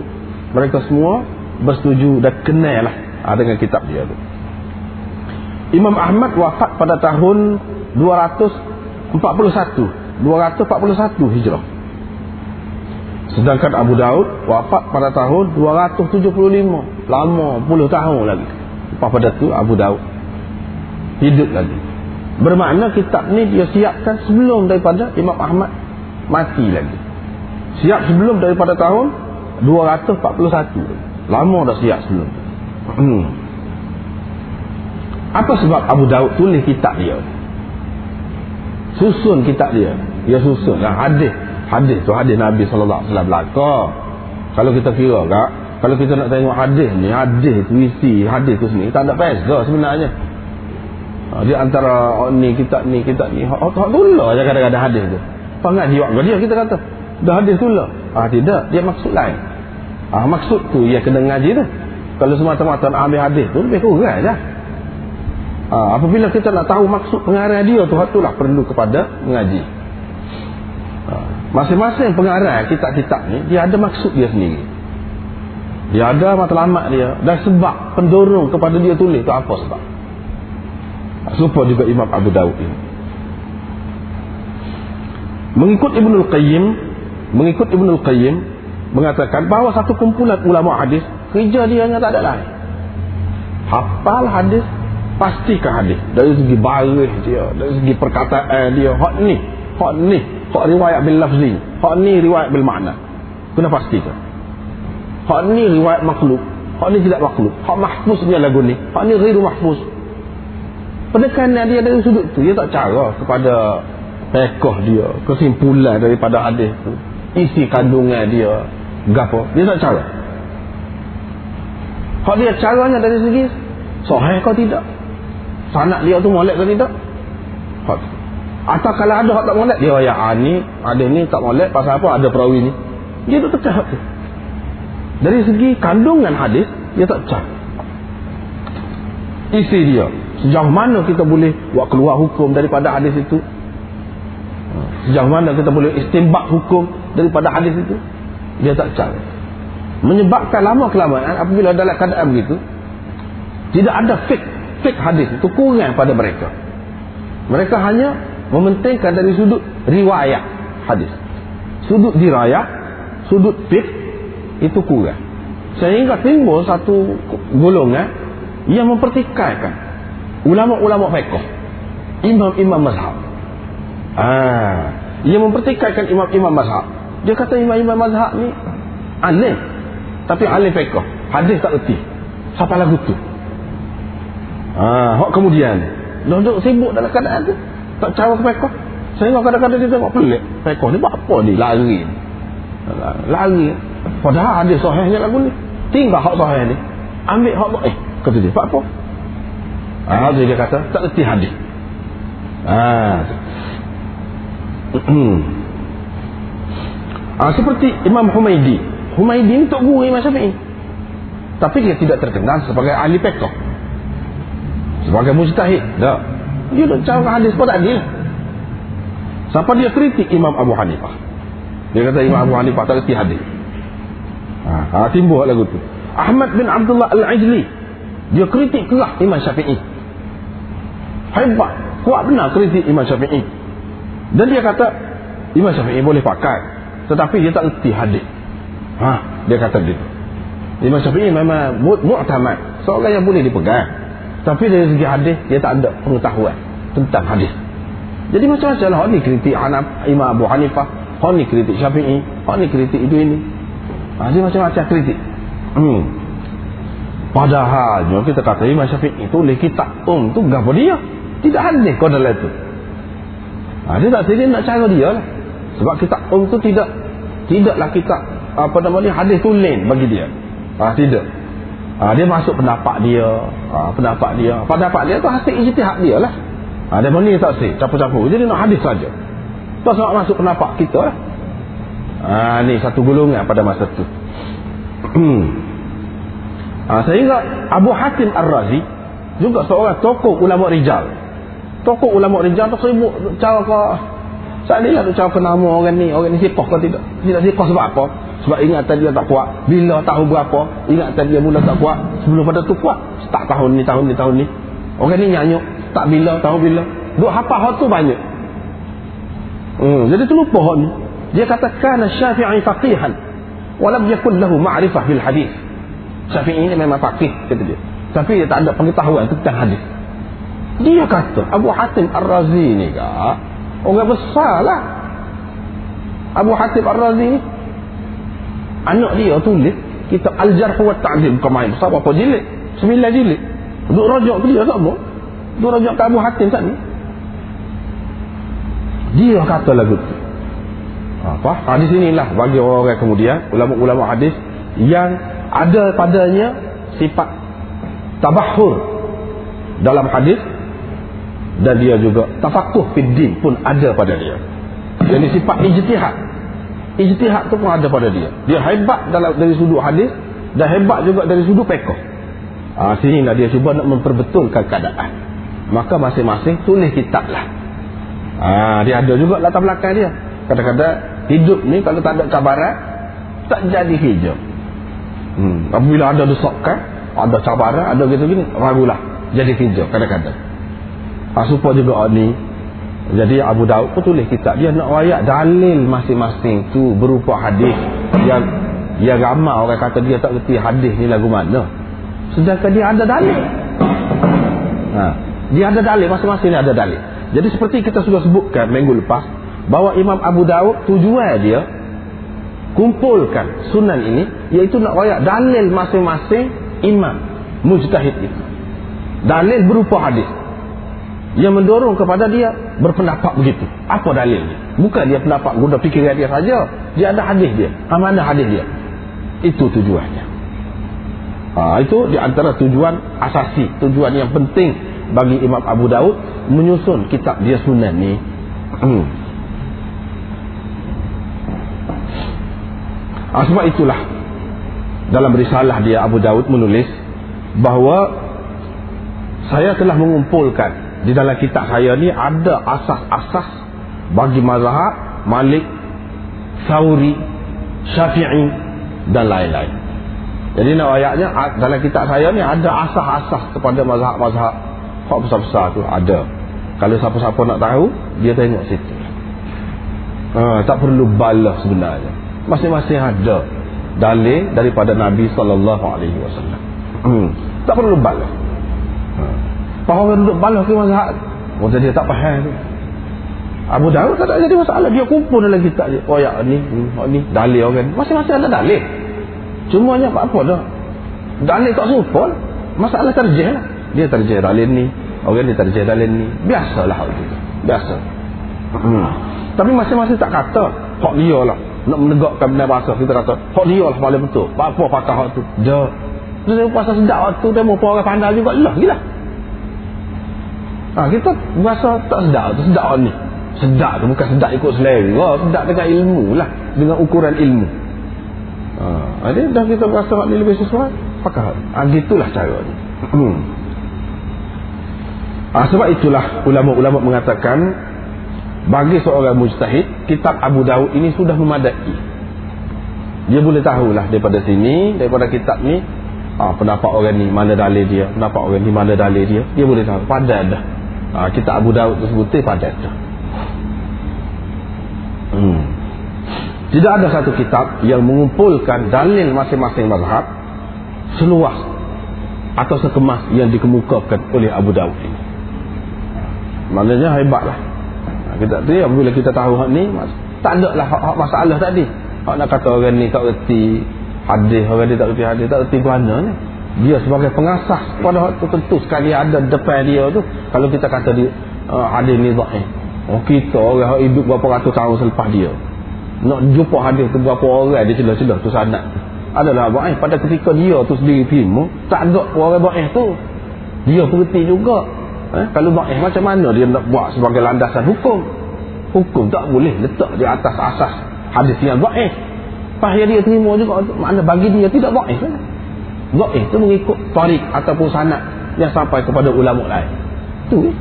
Mereka semua bersetuju dan kenal lah dengan kitab dia tu. Imam Ahmad wafat pada tahun 241 241 Hijrah Sedangkan Abu Daud wafat pada tahun 275. Lama puluh tahun lagi. Lepas pada tu Abu Daud hidup lagi. Bermakna kitab ni dia siapkan sebelum daripada Imam Ahmad mati lagi. Siap sebelum daripada tahun 241. Lama dah siap sebelum. Hmm. Apa sebab Abu Daud tulis kitab dia? Susun kitab dia. Dia susun. Yang hadis hadis tu hadis Nabi sallallahu alaihi wasallam belaka. Kalau kita kira kak kalau kita nak tengok hadis ni hadis tu isi hadis tu sendiri tak ada beza sebenarnya. Ha, di antara oh, ni kita ni kita ni hak hak tulah aja kadang-kadang hadis tu. Pangat jiwa dia kita kata. Dah hadis tulah ah tidak dia maksud lain. Ah maksud tu ia kena ngaji tu. Kalau semata-mata nak ambil hadis tu lebih kurang aja Ha, apabila kita nak tahu maksud pengarah dia tu, itulah perlu kepada mengaji. Ha, masing-masing pengarah kitab-kitab ni, dia ada maksud dia sendiri. Dia ada matlamat dia. Dan sebab pendorong kepada dia tulis tu apa sebab? Supaya juga Imam Abu Dawud ini. Mengikut Ibnul Qayyim, mengikut Ibnul Qayyim, mengatakan bahawa satu kumpulan ulama hadis, kerja dia hanya tak ada lain. Hafal hadis, pastikan hadis dari segi baris dia dari segi perkataan dia hak ni hak ni hak riwayat bil lafzi hak ni riwayat bil makna. Kena pastikan hak ni riwayat makhluk hak ni tidak makhluk. Hak dia lagu ni hak ni ghairu mahfuz. Pendekatan dia dari sudut tu dia tak cara kepada pekoh dia kesimpulan daripada hadis tu. Isi kandungan dia gapo. Dia tak cara. Hak dia caranya dari segi sahih kau tidak? Sanak dia tu molek ke tidak? Hak atau kalau ada hak tak molek dia ya ni ada ni tak molek pasal apa? Ada perawi ni. Dia tu tekan tu dari segi kandungan hadis dia tak cak isi dia sejauh mana kita boleh buat keluar hukum daripada hadis itu? Sejauh mana kita boleh istimbak hukum daripada hadis itu? Dia tak cak menyebabkan lama kelamaan apabila dalam keadaan begitu tidak ada fake fik hadis itu kurang pada mereka. Mereka hanya mementingkan dari sudut riwayat hadis. Sudut dirayat sudut fik itu kurang. Sehingga timbul satu golongan yang mempertikaikan ulama-ulama fiqh imam-imam mazhab. Ah yang mempertikaikan imam-imam mazhab. Dia kata imam-imam mazhab ni alim tapi alim fiqh. Hadis tak erti. Siapa lagu tu? Ha, hok kemudian. Duduk sibuk dalam keadaan tu. Tak cara pekoh. Sehingga kadang-kadang dia tengok pelik. Pekoh ni buat apa ni? Lari. Lari. Padahal ada sahihnya lagu ni. Tinggal hak sahih ni. Ambil hak eh kata dia. Buat apa? Ha, dia, kata tak reti hadis. Ha. ha, seperti Imam Humaidi. Humaidi ni tok guru Imam Syafi'i. Tapi dia tidak terkenal sebagai ahli pekoh sebagai mujtahid tak dia nak cara hadis pun tak adil. Siapa dia kritik Imam Abu Hanifah? Dia kata Imam Abu Hanifah tak reti hadis. Ha, ha, timbul lagu tu. Ahmad bin Abdullah Al-Ajli. Dia kritik keras Imam Syafi'i. Hebat. Kuat benar kritik Imam Syafi'i. Dan dia kata Imam Syafi'i boleh pakai tetapi dia tak reti hadis. Ha, dia kata dia Imam Syafi'i memang mu'tamad. Seorang yang boleh dipegang. Tapi dari segi hadis dia tak ada pengetahuan tentang hadis. Jadi macam-macam lah. ni kritik Hanaf, Imam Abu Hanifah. Hak ni kritik Syafi'i. Hak ni kritik itu ini. Ha, dia macam-macam kritik. Hmm. Padahal kita kata Imam Syafi'i itu oleh kitab um tu gapa dia. Tidak hadis kau dalam itu. Ha, dia tak dia nak cara dia lah. Sebab kitab um tu tidak tidaklah kitab apa namanya hadis tu lain bagi dia. Ha, tidak. Ha, dia masuk pendapat dia. Ha, pendapat dia. Pendapat dia tu hasil ijtihad dia lah. Ha, dia mana tak sih. Campur-campur. Jadi nak hadis saja. Tu nak masuk pendapat kita lah. Ha, ni satu golongan pada masa tu. ha, sehingga Abu Hatim Ar-Razi juga seorang tokoh ulama rijal. Tokoh ulama rijal tu sibuk cara ke saya lihat tu cara ke nama orang ni. Orang ni sipoh ke tidak. Tidak sipoh sebab apa? Sebab ingatan dia tak kuat. Bila tahu berapa, ingatan dia mula tak kuat. Sebelum pada tu kuat. Tak tahun ni, tahun ni, tahun ni. Orang ni nyanyuk. Tak bila, tahu bila. Duk hafal hal tu banyak. Hmm, jadi tu lupa hal ni. Dia kata, Kana syafi'i faqihan. Walam yakun lahu ma'rifah bil hadis. Syafi'i ini memang faqih, kata dia. Tapi dia tak ada pengetahuan tentang hadis. Dia kata, Abu Hatim Ar-Razi ni kak, orang besar lah. Abu Hatim Ar-Razi ni, anak dia tulis kita Al-Jarh wa Ta'dil bukan main besar berapa jilid sembilan jilid duk rajak dia sama duk rajak ke Abu Hatim tadi dia kata lagu tu. Apa? Hadis inilah bagi orang-orang kemudian ulama-ulama hadis yang ada padanya sifat tabahur dalam hadis dan dia juga tafakuh fiddin pun ada pada dia. Jadi sifat ijtihad. Ijtihad tu pun ada pada dia. Dia hebat dalam dari sudut hadis dan hebat juga dari sudut pekoh. Ha, sini lah dia cuba nak memperbetulkan keadaan maka masing-masing tulis kitab lah ha, dia ada juga latar belakang dia. Kadang-kadang hidup ni kalau tak ada kabaran tak jadi hijau. Hmm. apabila ada desakan ada cabaran ada gitu gini ragulah jadi hijau kadang-kadang. Ha, supaya juga ni. Jadi Abu Daud pun tulis kitab. Dia nak rayak dalil masing-masing tu berupa hadis. Yang dia ramai orang kata dia tak reti hadis ni lagu mana. Sedangkan dia ada dalil. Ha. Dia ada dalil masing-masing ni ada dalil. Jadi seperti kita sudah sebutkan minggu lepas bahawa Imam Abu Daud tujuan dia kumpulkan sunan ini iaitu nak rayak dalil masing-masing imam mujtahid itu. Dalil berupa hadis. Yang mendorong kepada dia berpendapat begitu. Apa dalilnya bukan dia pendapat guna fikiran dia saja. Dia ada hadis dia. Mana hadis dia? Itu tujuannya. Ha, itu di antara tujuan asasi tujuan yang penting bagi Imam Abu Daud menyusun kitab dia sunan ni hmm. ha, sebab itulah dalam risalah dia Abu Daud menulis bahawa saya telah mengumpulkan di dalam kitab saya ni ada asas-asas bagi mazhab Malik, Sauri, Syafi'i dan lain-lain. Jadi nak ayatnya dalam kitab saya ni ada asas-asas kepada mazhab-mazhab hak besar-besar tu ada. Kalau siapa-siapa nak tahu, dia tengok situ. Ha, tak perlu balas sebenarnya. Masing-masing ada dalil daripada Nabi wasallam. Hmm, tak perlu balas. Faham orang duduk balas ke mazhab Oh dia tak faham tu Abu Dawud tak ada jadi masalah Dia kumpul dalam kitab dia Oh ya ni ni Dalil orang Masing-masing ada dalil Cumanya apa-apa dah Dalil tak serupa Masalah terjeh lah Dia terjeh dalil ni Orang dia terjeh dalil ni. Biasalah hal itu Biasa. Hmm. Tapi masing-masing tak kata Hak dia lah. Nak menegakkan benda bahasa Kita kata Hak dia lah paling betul. Apa patah hak tu? Dia. Dia pasal sedap waktu Dia mau orang pandai juga. Lah gila. Ha, kita rasa tak sedap tu sedap ni. Sedap tu bukan sedap ikut selera. Sedap dengan ilmu lah. Dengan ukuran ilmu. Ha, jadi dah kita rasa ni lebih sesuai pakar ha, gitulah cara ni. Hmm. Ha, sebab itulah ulama-ulama mengatakan bagi seorang mujtahid kitab Abu Dawud ini sudah memadai. Dia boleh tahulah daripada sini daripada kitab ni ha, pendapat orang ni mana dalil dia pendapat orang ni mana dalil dia dia boleh tahu padan dah. Ha, kita Abu Daud tersebut pada itu hmm. tidak ada satu kitab yang mengumpulkan dalil masing-masing mazhab seluas atau sekemas yang dikemukakan oleh Abu Daud ini maknanya hebatlah. Ha, kita tu ya bila kita tahu hak ni tak ada lah hak, hak masalah tadi. Hak nak kata orang ni tak reti hadis orang ni tak reti hadis tak reti mana ni dia sebagai pengasah pada waktu tentu sekali ada depan dia tu kalau kita kata dia uh, hadis ni dhaif oh kita orang hidup berapa ratus tahun selepas dia. Nak jumpa hadis tu berapa orang dia celah-celah tu sanad adalah dhaif pada ketika dia tu sendiri film tak ada orang dhaif tu. Dia berhenti juga eh? kalau dhaif macam mana dia nak buat sebagai landasan hukum hukum tak boleh letak di atas asas hadis yang dhaif pahaya dia terima juga makna bagi dia tidak dhaif kan? Dhaif itu mengikut tarik ataupun sanad yang sampai kepada ulama lain. Tu eh?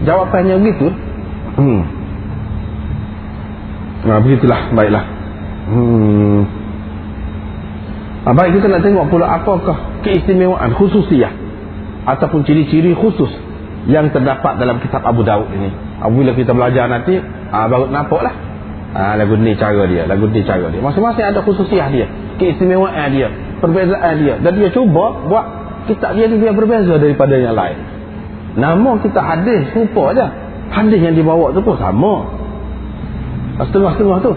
Jawapannya begitu. Hmm. Nah, begitulah, baiklah. Hmm. Ah, baik kita nak tengok pula apakah keistimewaan khususiyah ataupun ciri-ciri khusus yang terdapat dalam kitab Abu Daud ini. Apabila kita belajar nanti, ah, baru nampaklah. Ah, lagu ni cara dia, lagu ni cara dia. Masing-masing ada khususiyah dia, keistimewaan dia perbezaan dia. Dan dia cuba buat kitab dia ni dia berbeza daripada yang lain. Nama kita hadis serupa aja. Hadis yang dibawa tu pun sama. Setengah-setengah tu.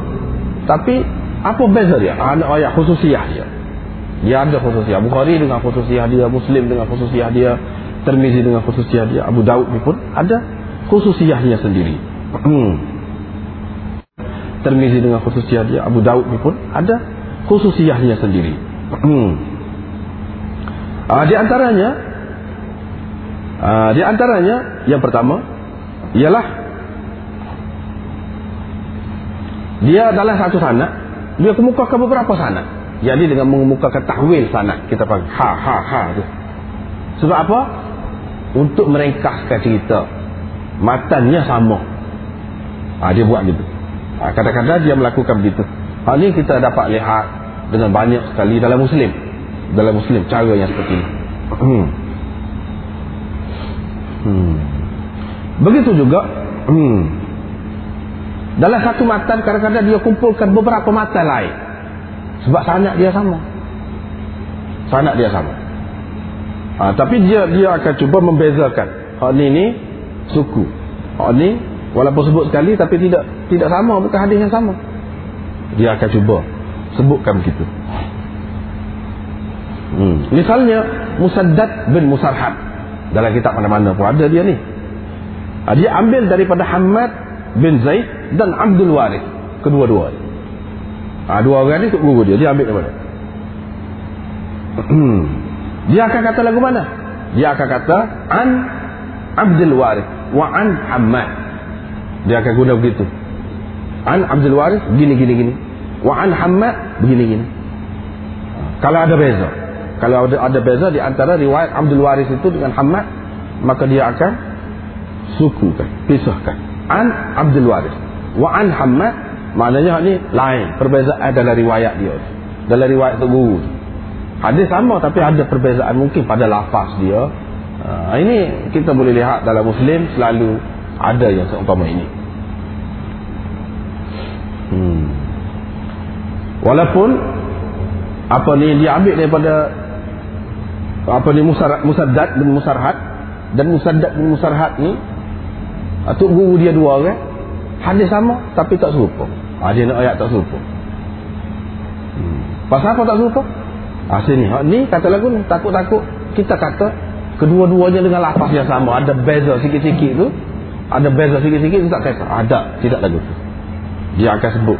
Tapi apa beza dia? Ada ayat khususiah dia dia ada khususiah Bukhari dengan khususiah dia Muslim dengan khususiah dia Termizi dengan khususiah dia Abu Daud ni pun ada khususiahnya sendiri hmm. Termizi dengan khususiah dia Abu Daud ni pun ada khususiahnya sendiri Hmm. Uh, di antaranya uh, di antaranya yang pertama ialah dia adalah satu sanad dia kemukakan beberapa sanad jadi dengan mengemukakan tahwil sanad kita panggil ha ha ha tu. Sebab apa? Untuk meringkaskan cerita. Matanya sama. Ha, dia buat gitu ha, kadang-kadang dia melakukan begitu hal ini kita dapat lihat dengan banyak sekali dalam muslim. Dalam muslim cara yang seperti ini hmm. Hmm. begitu juga hmm. dalam satu matan kadang-kadang dia kumpulkan beberapa matan lain sebab sanat dia sama. Sanat dia sama. Ha, tapi dia dia akan cuba membezakan. Hak ni ni suku. Hak ni walaupun sebut sekali tapi tidak tidak sama. Bukan hadis yang sama. Dia akan cuba sebutkan begitu. Hmm. misalnya Musaddad bin Musarhad. Dalam kitab mana-mana pun ada dia ni. Ha, dia ambil daripada Hamad bin Zaid dan Abdul Warith. Kedua-dua ha, dua orang ni guru dia dia ambil daripada. Dia akan kata lagu mana? Dia akan kata an Abdul Warith wa an Hamad. Dia akan guna begitu. An Abdul Warith gini gini gini. Wa an Hamad begini gini. Kalau ada beza. Kalau ada ada beza di antara riwayat Abdul Warith itu dengan Hamad, maka dia akan sukukan, pisahkan. An Abdul Warith wa an Hamad maknanya ni lain, perbezaan dalam riwayat dia. Dalam riwayat tu guru. Hadis sama tapi ada perbezaan mungkin pada lafaz dia. Ha, ini kita boleh lihat dalam Muslim selalu ada yang seumpama ini. Hmm. Walaupun apa ni dia ambil daripada apa ni Musar, Musaddad bin Musarhat dan Musaddad bin Musarhat ni atuk ha, guru dia dua orang hadis sama tapi tak serupa. Ha, dia nak ayat tak serupa. Hmm. Pasal apa tak serupa? Ha, sini. Ha, ni kata lagu ni. Takut-takut. Kita kata kedua-duanya dengan lapas yang sama. Ada beza sikit-sikit tu. Ada beza sikit-sikit tu tak kata. Ada. Tidak lagu tu. Dia akan sebut.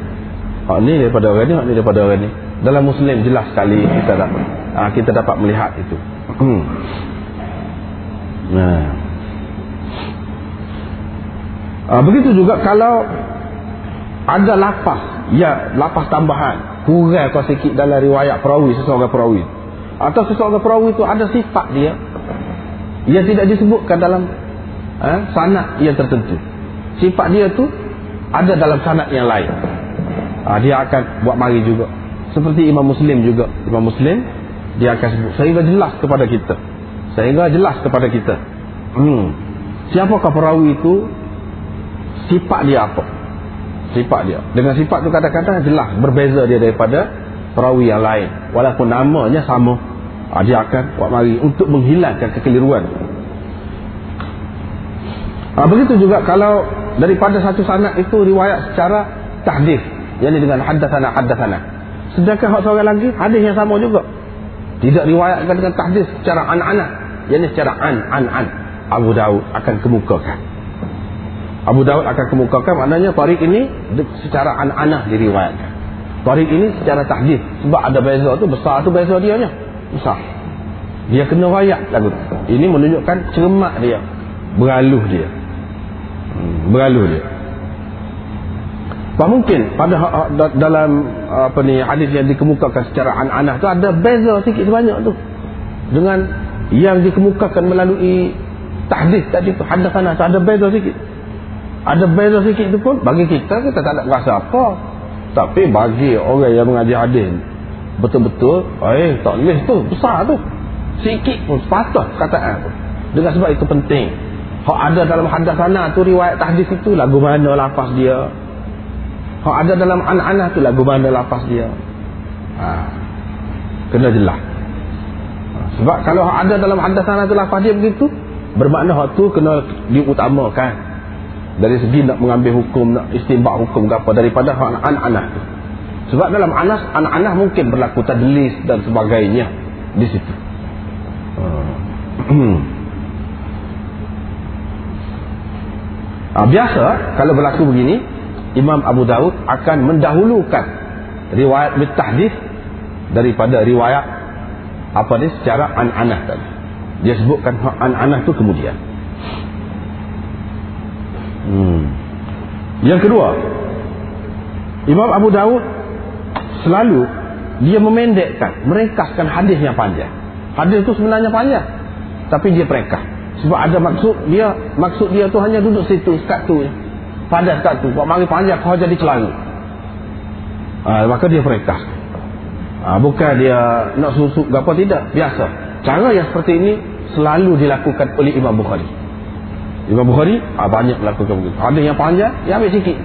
Ha, ni daripada orang ni. Ha, ni daripada orang ni. Dalam Muslim jelas sekali kita dapat. Ha, kita dapat melihat itu. Hmm. Nah. Ha, begitu juga kalau ada lapas. Ya, lapas tambahan. Kurang kau sikit dalam riwayat perawi seseorang perawi. Atau seseorang perawi itu ada sifat dia. Yang tidak disebutkan dalam eh, sanat yang tertentu. Sifat dia tu ada dalam sanat yang lain. Ha, dia akan buat mari juga. Seperti Imam Muslim juga. Imam Muslim dia akan sebut sehingga jelas kepada kita. Sehingga jelas kepada kita. Hmm. siapakah perawi itu? Sifat dia apa sifat dia. Dengan sifat tu kadang-kadang jelas berbeza dia daripada perawi yang lain. Walaupun namanya sama. Ha, dia akan buat mari untuk menghilangkan kekeliruan. Ha, begitu juga kalau daripada satu sanat itu riwayat secara tahdif. Yang dengan haddathana sedangkan hak seorang lagi hadis yang sama juga. Tidak riwayatkan dengan tahdif secara an-anah yang secara an-an-an. Abu Daud akan kemukakan Abu Dawud akan kemukakan maknanya tarik ini secara an-anah diriwayatkan. Tarik ini secara tahdid sebab ada beza tu besar tu beza dia nya. Besar. Dia kena wayak lagu tu. Ini menunjukkan cermat dia. Beraluh dia. Hmm, beraluh dia. Apa mungkin pada ha, ha, dalam apa ni hadis yang dikemukakan secara an-anah tu ada beza sikit sebanyak tu. Dengan yang dikemukakan melalui tahdid tadi tu hadatsana ada beza sikit ada beza sikit tu pun. Bagi kita kita tak ada rasa apa. Tapi bagi orang yang mengaji hadis betul-betul eh tak boleh tu besar tu. Sikit pun sepatah kataan tu. Dengan sebab itu penting. Hak ada dalam hadis sana tu riwayat tahdis itu lagu mana lafaz dia. Hak ada dalam anak-anak tu lagu mana lafaz dia. Ha. kena jelas. Ha. sebab kalau ada dalam hadis sana tu lafaz dia begitu bermakna hak tu kena diutamakan dari segi nak mengambil hukum nak istimbak hukum ke apa daripada anak-anak tu. Sebab dalam anas anak-anak mungkin berlaku tadlis dan sebagainya di situ. Ha, biasa kalau berlaku begini Imam Abu Daud akan mendahulukan riwayat bitahdis daripada riwayat apa ni secara an-anah tadi. Dia sebutkan an-anah tu kemudian Hmm. Yang kedua, Imam Abu Dawud selalu dia memendekkan, merekaskan hadis yang panjang. Hadis itu sebenarnya panjang, tapi dia perekah. Sebab ada maksud dia, maksud dia tu hanya duduk situ, sekat tu. Pada sekat tu. Buat mari panjang, kau jadi celana. Ha, maka dia perekas. Ha, bukan dia nak susuk apa, tidak. Biasa. Cara yang seperti ini selalu dilakukan oleh Imam Bukhari. Imam Bukhari ha, banyak melakukan begitu. Ada yang panjang, dia ambil sikit.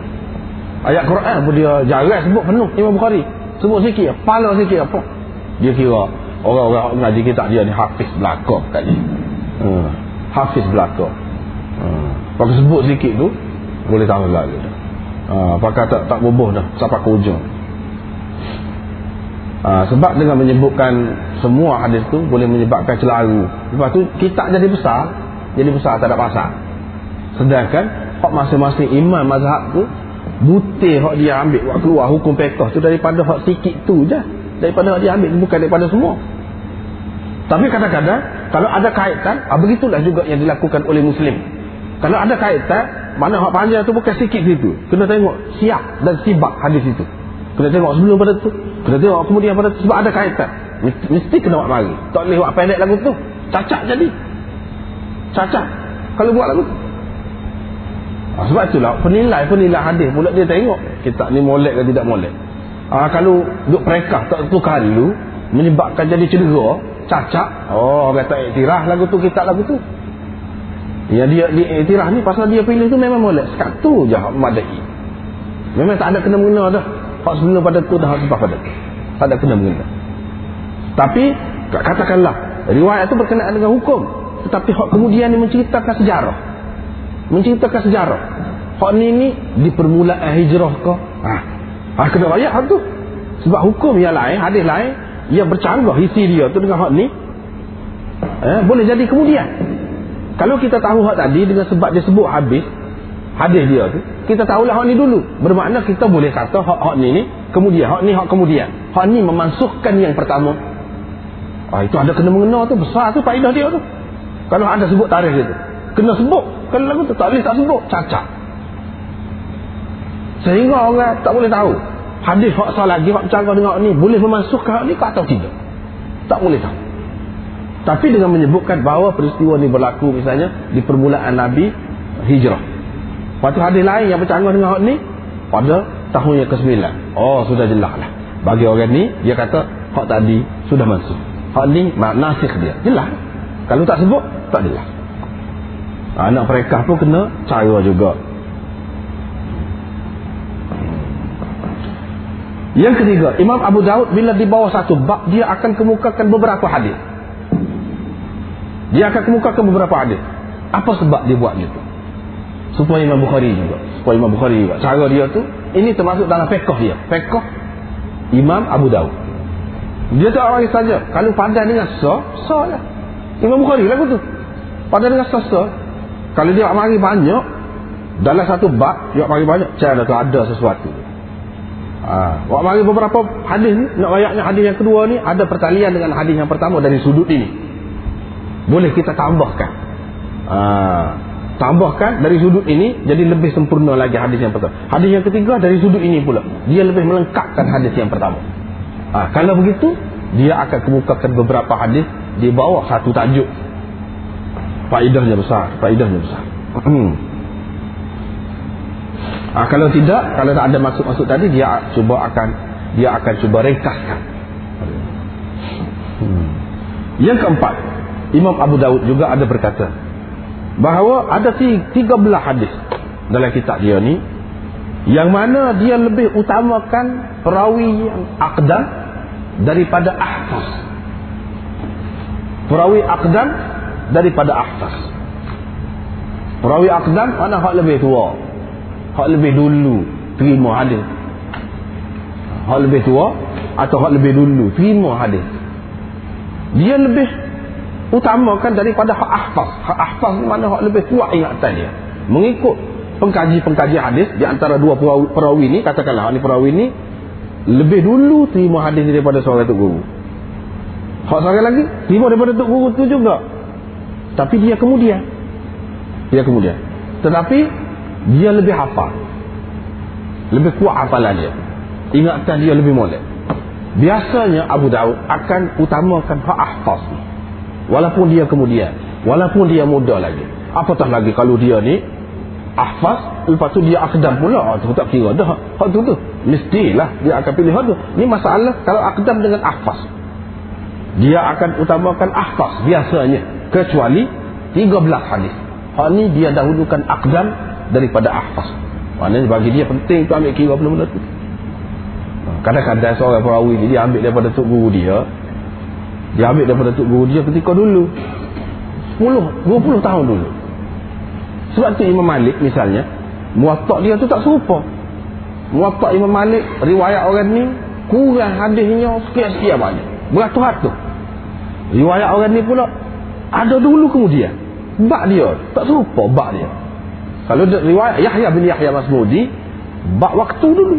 Ayat Quran pun dia jarang sebut penuh Imam Bukhari. Sebut sikit, pala sikit apa. Dia kira orang-orang ngaji kita dia ni hafiz belakang kat dia. Hmm. Hafiz belakang. Hmm. Kalau sebut sikit tu boleh tahu lagi. Ha, pakai tak tak bubuh dah sampai ke ujung. Ha, sebab dengan menyebutkan semua hadis tu boleh menyebabkan celaru. Lepas tu kitab jadi besar, jadi besar tak ada pasal. Sedangkan hak masing-masing imam mazhab tu butir hak dia ambil buat keluar hukum fiqh tu daripada hak sikit tu je. Daripada hak dia ambil bukan daripada semua. Tapi kadang-kadang kalau ada kaitan ah, begitulah juga yang dilakukan oleh muslim. Kalau ada kaitan mana hak panjang tu bukan sikit situ. Kena tengok siap dan sibak hadis itu. Kena tengok sebelum pada tu. Kena tengok kemudian pada tu sebab ada kaitan. Mesti kena buat mari. Tak boleh buat pendek lagu tu. Cacat jadi. Cacat kalau buat lagu tu Ha, sebab itulah penilai-penilai hadis pula dia tengok kita ni molek ke tidak molek. Ha, kalau duk perekah tak tu kalau menyebabkan jadi cedera, cacat, oh orang tak iktiraf lagu tu kita lagu tu. Ya dia dia iktiraf ni pasal dia pilih tu memang molek. Sekat tu je madai. Memang tak ada kena mengena dah. Hak sebelum pada tu dah sebab pada tu. Tak ada kena mengena. Tapi katakanlah riwayat tu berkenaan dengan hukum tetapi hak kemudian ni menceritakan sejarah menceritakan sejarah. Hak ni ni di permulaan hijrah ke ha. ha kena hak tu. Sebab hukum yang lain hadis lain yang bercanggah isi dia tu dengan hak ni eh, boleh jadi kemudian. Kalau kita tahu hak tadi dengan sebab dia sebut habis hadis dia tu kita tahulah hak ni dulu. Bermakna kita boleh kata hak hak ni ni kemudian hak ni hak kemudian. Hak ni memansuhkan yang pertama. Ah, itu ada kena mengena tu besar tu faedah dia tu. Kalau ada sebut tarikh dia tu kena sebut. Kalau lagu tu tak boleh tak sebut cacat. Sehingga orang tak boleh tahu. Hadis hak salah lagi hak bercakap dengan ni boleh memasukkan hak ni ke atau tidak? Tak boleh tahu. Tapi dengan menyebutkan bahawa peristiwa ni berlaku misalnya di permulaan Nabi hijrah. Lepas tu hadis lain yang bercanggah dengan hak ni pada tahun yang ke-9 oh sudah jelas lah. Bagi orang ni dia kata hak tadi sudah masuk. Hak ni nasik dia. Jelas. Kalau tak sebut tak jelas anak mereka pun kena cara juga. Yang ketiga Imam Abu Daud bila di bawah satu bab dia akan kemukakan beberapa hadis. Dia akan kemukakan beberapa hadis. Apa sebab dia buat gitu? Supaya Imam Bukhari juga. Supaya Imam Bukhari juga. Cara dia tu ini termasuk dalam fiqh dia. Fiqh Imam Abu Daud. Dia tak orang saja. Kalau pandai dengan sah sah lah. Imam Bukhari lah tu pandai dengan sah sah kalau dia mari banyak dalam satu bab dia mari banyak cara tu ada sesuatu ha. Wak mari beberapa hadis ni nak ayatnya hadis yang kedua ni ada pertalian dengan hadis yang pertama dari sudut ini boleh kita tambahkan ha. tambahkan dari sudut ini jadi lebih sempurna lagi hadis yang pertama hadis yang ketiga dari sudut ini pula dia lebih melengkapkan hadis yang pertama ha. kalau begitu dia akan kemukakan beberapa hadis di bawah satu tajuk faedahnya besar faedahnya besar. Ha, kalau tidak kalau tak ada maksud-maksud tadi dia cuba akan dia akan cuba ringkaskan. Hmm. yang keempat Imam Abu Daud juga ada berkata bahawa ada tiga belah hadis dalam kitab dia ni yang mana dia lebih utamakan perawi yang akdan daripada ahfaz perawi akdan daripada ahfaz perawi aqdam mana hak lebih tua? Hak lebih dulu terima hadis. Hak lebih tua atau hak lebih dulu terima hadis? Dia lebih utamakan daripada hak ahfaz. Hak ahfaz mana hak lebih kuat ingatan dia. Mengikut pengkaji-pengkaji hadis di antara dua perawi ni katakanlah ni perawi ni lebih dulu terima hadis daripada seorang tok guru. Hak seorang lagi terima daripada tok guru tu juga tapi dia kemudian dia kemudian tetapi dia lebih hafal lebih kuat hafalan dia ingatan dia lebih molek biasanya Abu Daud akan utamakan hak ahfaz walaupun dia kemudian Walaupun dia muda lagi. Apatah lagi kalau dia ni ahfaz, lepas tu dia akdam pula. Oh, tu tak kira dah. Hak tu tu. Mestilah dia akan pilih hak tu. Ni masalah kalau akdam dengan ahfaz. Dia akan utamakan ahfaz biasanya. Kecuali 13 hadis. Hak ni dia dahulukan akdam daripada ahfaz. Maknanya bagi dia penting tu ambil kira benda-benda tu. Kadang-kadang seorang perawi ni dia ambil daripada tok guru dia. Dia ambil daripada tok guru dia ketika dulu. 10, 20 tahun dulu. Sebab tu Imam Malik misalnya, muatak dia tu tak serupa. Muatak Imam Malik, riwayat orang ni, kurang hadisnya sekian-sekian banyak. Beratus-ratus. Riwayat orang ni pula, ada dulu kemudian. Bak dia, tak serupa bak dia. Kalau riwayat Yahya bin Yahya Masmudi, bak waktu dulu.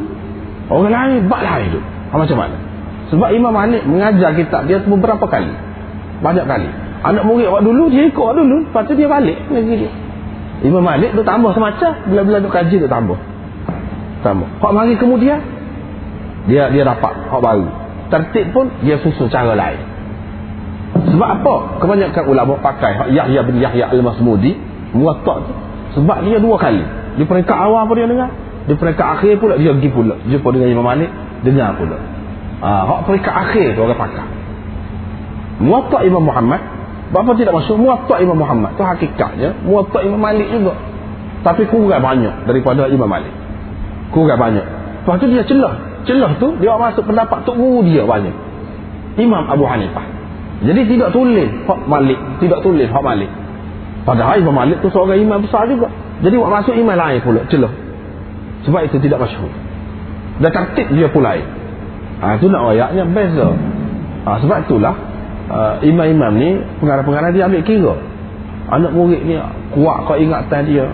Orang lain, bak lain tu. Ha, macam mana? Sebab Imam Malik mengajar kitab dia beberapa kali. Banyak kali. Anak murid waktu dulu, dia ikut dulu. Lepas tu dia balik lagi dia. Imam Malik tu tambah semacam. Bila-bila tu kaji tu tambah. Tambah. Hak mari kemudian, dia dia dapat hak baru. Tertib pun, dia susun cara lain. Sebab apa? Kebanyakan ulama pakai hak Yahya bin Yahya al-Masmudi, muatak tu. Sebab dia dua kali. Di peringkat awal pun dia dengar. Di peringkat akhir pula dia pergi pula. Jumpa dengan Imam Malik, dengar pula. Ha, peringkat akhir tu orang pakai. Muatak Imam Muhammad, Bapa tidak masuk Muatak Imam Muhammad tu hakikatnya Muatak Imam Malik juga. Tapi kurang banyak daripada Imam Malik. Kurang banyak. Lepas tu dia celah. Celah tu dia masuk pendapat tok guru dia banyak. Imam Abu Hanifah. Jadi tidak tulis hak Malik, tidak tulis hak Malik. Padahal Imam Malik tu seorang imam besar juga. Jadi buat masuk imam lain pula celah. Sebab itu tidak masyhur. Dan tertib dia pula. Ha, itu nak ayatnya beza. Ha, sebab itulah uh, imam-imam ni pengarah-pengarah dia ambil kira. Anak murid ni kuat kau ingatan dia.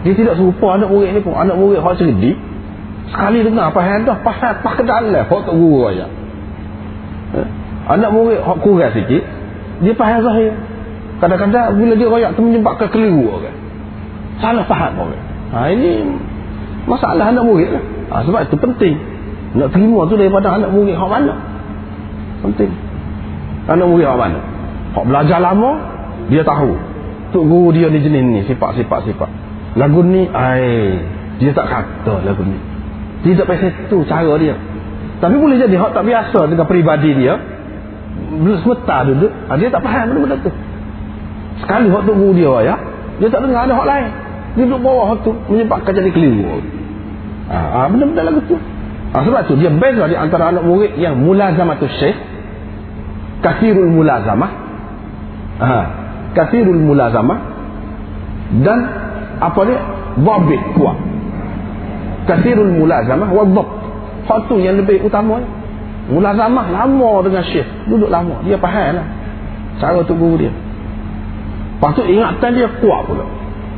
Dia tidak serupa anak murid ni pun. Anak murid hak cerdik. Sekali dengar apa dah pasal tak ke hak tak guru aja. Anak murid hak kurang sikit. Dia faham zahir. Kadang-kadang bila dia royak tu menyebabkan keliru orang. Salah faham orang. Ha, ini masalah anak murid lah. Ha, sebab itu penting. Nak terima tu daripada anak murid hak mana. Penting. Anak murid hak mana. Hak belajar lama, dia tahu. Tok guru dia ni jenis ni, sifat-sifat sifat. Lagu ni, ai, dia tak kata lagu ni. Tidak pasal itu cara dia. Tapi boleh jadi hak tak biasa dengan peribadi dia. Semeta duduk, ha, dia tak faham benda-benda tu. Sekali hak tu guru dia ya, dia tak dengar ada hak lain. Dia duduk bawah hak tu menyebabkan jadi keliru. Ah, ha, benda-benda lagu tu. Ha, sebab tu dia beza di antara anak murid yang mulazamatus syekh kathirul mulazamah. Ha, kathirul mulazamah dan apa dia? Dhabit kuat. Kathirul mulazamah wa dhabt. Hak tu yang lebih utama. Mulazamah lama dengan syekh, duduk lama. Dia faham lah. Cara tu guru dia. Lepas tu ingatan dia kuat pula.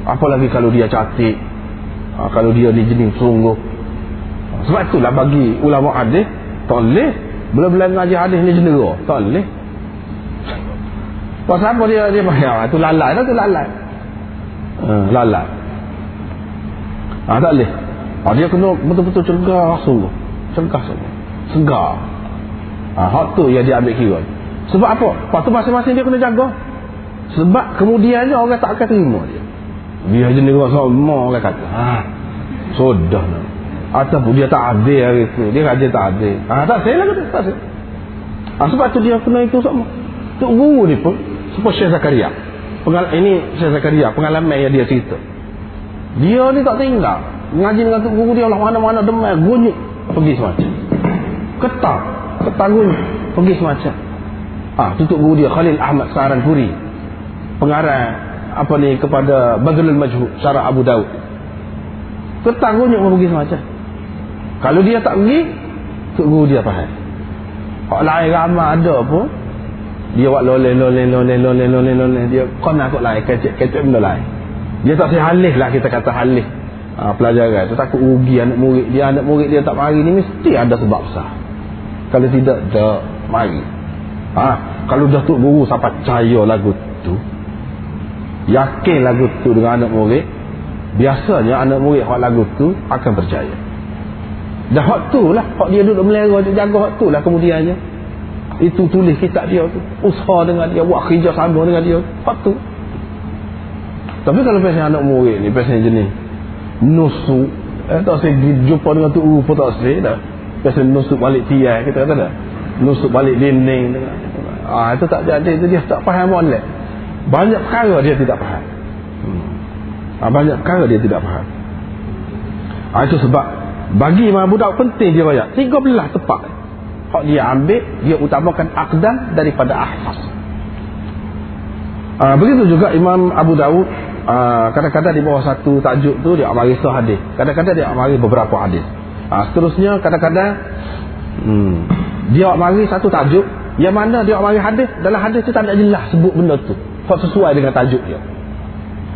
Apalagi kalau dia cantik. Ha, kalau dia ni jenis sungguh. Sebab itulah bagi ulama hadis tak boleh bila-bila ngaji hadis ni jendera. Tak boleh. Pasal apa dia dia bayar? Itu lalai lah tu lalai. Ha, lalai. Ha, tak boleh. Ha, dia kena betul-betul cegah sungguh. Cegah sungguh. Segar. Ha, hak tu yang dia ambil kira. Sebab apa? Lepas tu masing-masing dia kena jaga. Sebab kemudiannya orang tak akan terima dia. Dia jendera sama orang kata. Ha. Sudah. Ataupun dia tak adil hari itu. Dia rajin tak adil. Ha, tak saya lah kata. Tak saya. Ha, sebab tu dia kena itu sama. Tok guru ni pun. Seperti Syekh Zakaria. Pengal ini Syekh Zakaria. Pengalaman yang dia cerita. Dia ni tak tinggal. Ngaji dengan tok guru dia. Allah mana-mana demai. Gunyuk. Pergi semacam. Ketar. Gunyuk. Pergi semacam. Ah, ha, tutup guru dia Khalil Ahmad Saran Puri pengarah apa ni kepada Badrul Majhul syarah Abu Daud. Ketangguhnya orang pergi semacam. Kalau dia tak pergi tu guru dia faham. Hak lain ramai ada pun. Dia buat loleh loleh loleh loleh loleh loleh. Dia kon aku lain kecek kecek benda lain. Dia tak say halih lah kita kata halih. Ha, pelajaran. Tu takut rugi anak murid dia anak murid dia tak mari ni mesti ada sebab besar kalau tidak tak mari. Ha, kalau dah tu guru sampai percaya lagu tu yakin lagu tu dengan anak murid biasanya anak murid hak lagu tu akan percaya. Dah hak tu lah. Hak dia duduk melera dia jaga hak tu lah kemudiannya. Itu tulis kitab dia tu. Usaha dengan dia buat kerja sama dengan dia. Hak tu. Tapi kalau pasal anak murid ni, pasal jenis nusuk, eh, tak saya jumpa dengan tu rupa tak saya dah. Pasal nusuk balik tiai, kita kata dah. Nusuk balik dinding. Ah, itu tak jadi, itu dia tak faham molek. Banyak perkara dia tidak faham. Ah, banyak perkara dia tidak faham. Ah, itu sebab bagi Imam budak penting dia banyak. 13 tepat. Hak dia ambil, dia utamakan akdan daripada ahfaz. Uh, begitu juga Imam Abu Dawud uh, kadang-kadang di bawah satu tajuk tu dia amari hadis. Kadang-kadang dia amari beberapa hadis. Uh, seterusnya kadang-kadang hmm, dia amari satu tajuk yang mana dia amari hadis dalam hadis tu tak ada jelas sebut benda tu. Tak sesuai dengan tajuk dia.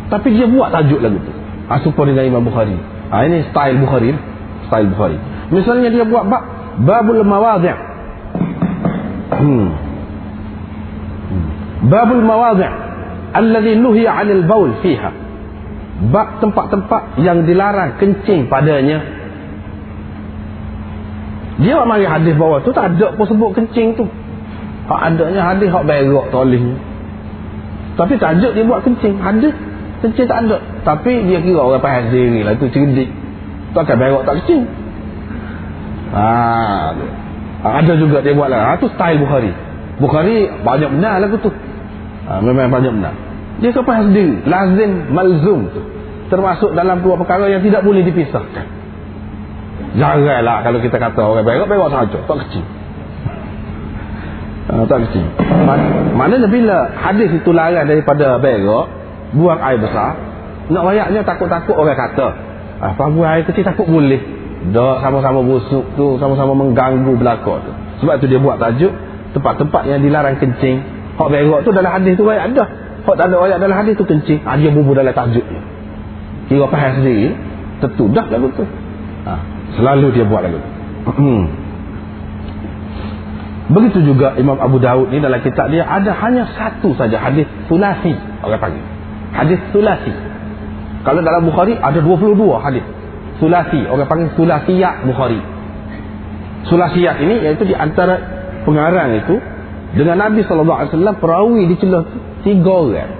Tapi dia buat tajuk lagu tu. Uh, supaya dengan Imam Bukhari. Uh, ini style Bukhari. Style Bukhari. Misalnya dia buat bab babul mawadhi'. Hmm. hmm. Babul mawadhi' alladhi nuhiya 'anil baul fiha bab tempat-tempat yang dilarang kencing padanya dia nak mari hadis bawah tu tak ada pun sebut kencing tu. Hak adanya hadis hak berak toleh tapi tajuk dia buat kencing. Hadis kencing tak ada. Tapi dia kira orang faham sendiri lah tu cerdik. Tu akan berak tak kencing. Ha, ada juga dia buat lah. Ha, tu style Bukhari. Bukhari banyak benar lagu tu. Ha, memang banyak benar. Dia kata sendiri. Lazim malzum tu. Termasuk dalam dua perkara yang tidak boleh dipisahkan janganlah kalau kita kata orang berak berak saja tak kecil uh, tak kecil maknanya bila hadis itu larang daripada berak buang air besar nak wayaknya takut-takut orang kata apa ah, buang air kecil takut boleh dah sama-sama busuk tu sama-sama mengganggu belakang tu sebab tu dia buat tajuk tempat-tempat yang dilarang kencing Hak berak tu dalam hadis tu ayat ada. Hak tak ada ayat dalam hadis tu kencing. Ha, dia bubuh dalam tajuk dia. Kira faham sendiri. Tentu dah lagu tu. Ha, selalu dia buat lagu. Hmm. Begitu juga Imam Abu Daud ni dalam kitab dia ada hanya satu saja hadis sulasi orang panggil. Hadis sulasi. Kalau dalam Bukhari ada 22 hadis. Sulasi, orang panggil sulasiyat Bukhari. Sulasiyat ini iaitu di antara pengarang itu dengan Nabi SAW perawi di celah tiga orang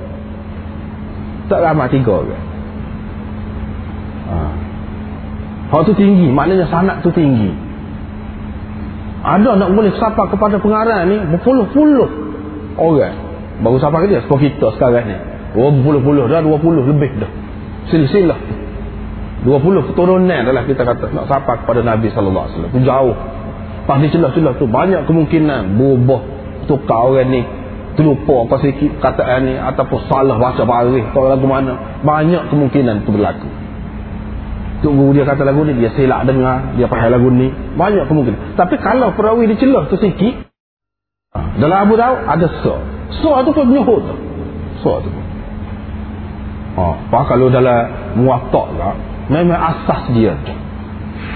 tak ramai tiga orang ha. Hak tu tinggi maknanya sanat tu tinggi. Ada nak boleh sapa kepada pengarang ni berpuluh-puluh orang. Baru sapa ke dia seperti kita sekarang ni. Berpuluh-puluh dah dua puluh lebih dah. Silsilah. Dua puluh keturunan adalah kita kata nak sapa kepada Nabi SAW tu jauh. Pas di celah-celah tu banyak kemungkinan berubah tukar orang ni. Terlupa apa sikit kataan ni ataupun salah baca baris atau lagu mana. Banyak kemungkinan itu berlaku tunggu dia kata lagu ni dia silap dengar dia faham lagu ni. Banyak kemungkinan. Tapi kalau perawi dicelah tu sikit dalam Abu Daud ada so so tu pun menyuhut so tu. Pun ha, kalau dalam muatak lah memang asas dia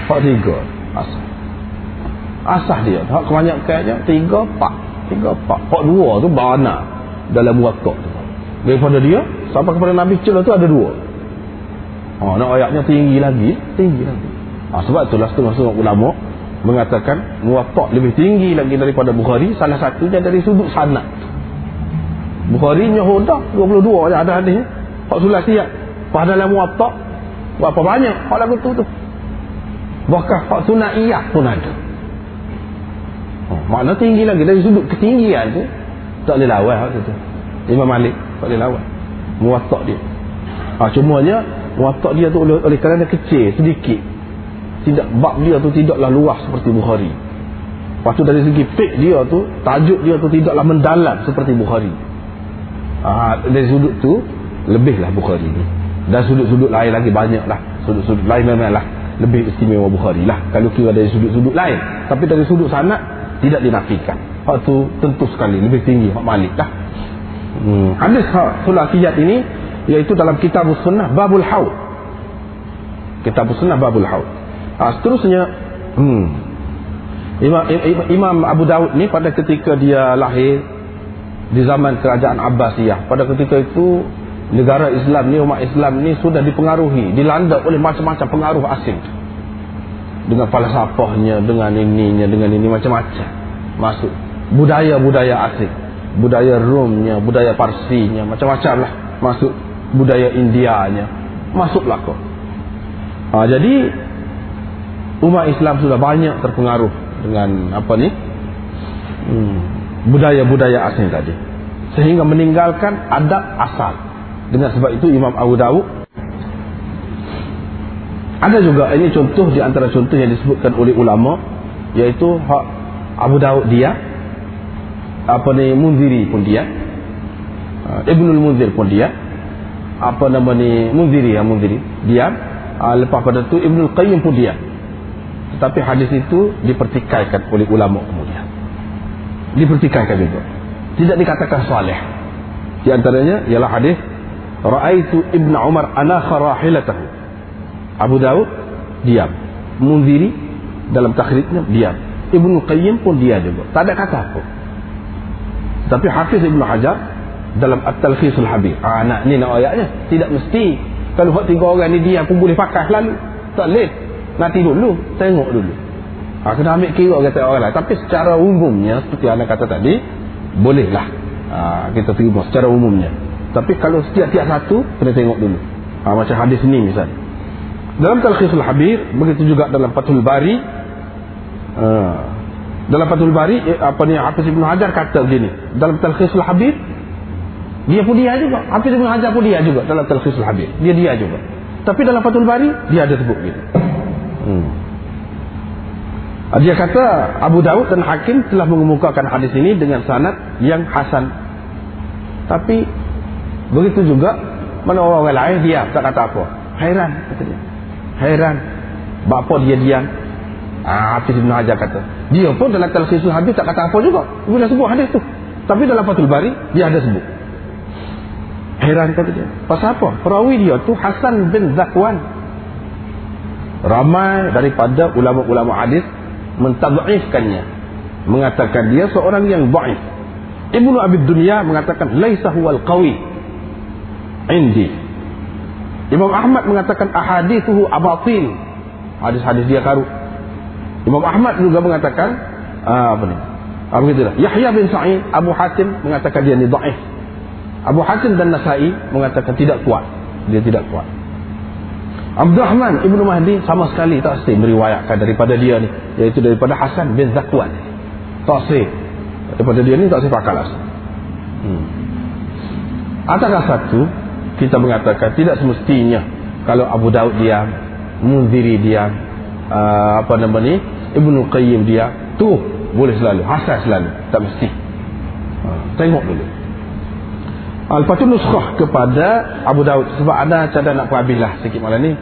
hak tiga. Asas. Asas dia hak kebanyakannya tiga empat tiga empat empat dua tu bana dalam wakak tu. Daripada dia sampai kepada Nabi Cil tu ada dua ha, nak ayatnya tinggi lagi. Tinggi lagi. Ha, sebab itulah setengah-setengah ulama mengatakan muwatak lebih tinggi lagi daripada Bukhari salah satunya dari sudut sanat Bukhari nyahudah 22 je ada hadis hak sulah siap pada dalam muwatak berapa banyak? Hak lagu tu tu. Bahkan hak sunaiyah pun ada. Makna tinggi lagi dari sudut ketinggian tu. Tak boleh lawan waktu tu. Imam Malik tak boleh lawan. Muwatta dia. Ha, cumanya muwatta dia tu oleh, oleh kerana kecil sedikit. Tidak bab dia tu tidaklah luas seperti Bukhari. Lepas tu dari segi fiqh dia tu, tajuk dia tu tidaklah mendalam seperti Bukhari. Ha, dari sudut tu lebihlah Bukhari ni. Dan sudut-sudut lain lagi banyak lah. Sudut-sudut lain memanglah lebih istimewa Bukhari lah. Kalau kira dari sudut-sudut lain. Tapi dari sudut sanat tidak dinafikan hak tu tentu sekali lebih tinggi hak malik dah hmm. hadis hak sulasiyat ini iaitu dalam kitab sunnah babul haud. Kitab sunnah babul haud. Ha, seterusnya hmm. Imam, Imam Abu Daud ni pada ketika dia lahir di zaman kerajaan Abbasiyah pada ketika itu negara Islam ni umat Islam ni sudah dipengaruhi dilanda oleh macam-macam pengaruh asing dengan falsafahnya dengan ininya dengan ini macam-macam. Masuk budaya-budaya asing budaya Romnya budaya Parsinya macam-macam lah masuk budaya Indianya. Masuklah kau ha, jadi umat Islam sudah banyak terpengaruh dengan apa ni? Hmm, budaya-budaya asing tadi. Sehingga meninggalkan adab asal. Dengan sebab itu Imam Abu Dawud ada juga ini contoh di antara contoh yang disebutkan oleh ulama iaitu hak Abu Dawud dia apa ni Munziri pun dia uh, Ibnul Munzir pun dia apa nama ni? Munziri ya Munziri. Dia uh, lepas pada tu Ibnul Qayyim pun dia tetapi hadis itu dipertikaikan oleh ulama kemudian. Dipertikaikan juga. Tidak dikatakan salih. Di antaranya ialah hadis Ra'aitu Ibn Umar anakha rahilatahu. Abu Dawud diam. Munziri dalam takhrijnya diam. Ibnu Qayyim pun dia juga. Tak ada kata apa. Tapi Hafiz Ibn Hajar dalam At-Talkhis Al-Habib. Ah, nak, ni nak ayatnya. Tidak mesti. Kalau buat tiga orang ni dia aku boleh pakai lalu. Tak boleh. Nanti dulu. Tengok dulu. Ah, kena ambil kira kata orang lain. Tapi secara umumnya, seperti anda kata tadi, bolehlah. Ah, kita terima secara umumnya. Tapi kalau setiap-tiap satu, kena tengok dulu. Ah, macam hadis ni misalnya. Dalam Talkhis Al-Habib, begitu juga dalam Fathul Bari, ah, dalam Fathul Bari eh, apa ni Hafiz Ibn Hajar kata begini dalam Talkhisul Habib dia pun dia juga Hafiz Ibn Hajar pun dia juga dalam Talkhisul Habib dia dia juga tapi dalam Fathul Bari dia ada sebut begini hmm. dia kata Abu Dawud dan Hakim telah mengemukakan hadis ini dengan sanad yang hasan tapi begitu juga mana orang lain dia tak kata apa hairan kata dia hairan bapa dia diam Ah, Hafiz Ibn Hajar kata. Dia pun dalam Talqisul Habib tak kata apa juga. Bila sebut hadis tu. Tapi dalam Fathul Bari, dia ada sebut. Heran kata dia. Pasal apa? Perawi dia tu Hasan bin Zakwan. Ramai daripada ulama-ulama hadis mentad'ifkannya. Mengatakan dia seorang yang ba'if. Ibnu Abi Dunya mengatakan laisa huwal qawi indi. Imam Ahmad mengatakan ahadithuhu abatil. Hadis-hadis dia karut. Imam Ahmad juga mengatakan uh, apa ni? Apa gitulah. Yahya bin Sa'id Abu Hatim mengatakan dia ni dhaif. Abu Hatim dan Nasai mengatakan tidak kuat. Dia tidak kuat. Abdurrahman Ibnu Mahdi sama sekali tak sih meriwayatkan daripada dia ni iaitu daripada Hasan bin Zakwan. Tak sih daripada dia ni tak sih pakal asal. Hmm. Adakah satu kita mengatakan tidak semestinya kalau Abu Daud diam, Munziri diam, uh, apa nama ni Ibnu Qayyim dia tu boleh selalu hasan selalu tak mesti uh, tengok dulu Al-Fatih Nuskhah kepada Abu Daud sebab ada cadang nak habis lah sikit malam ni.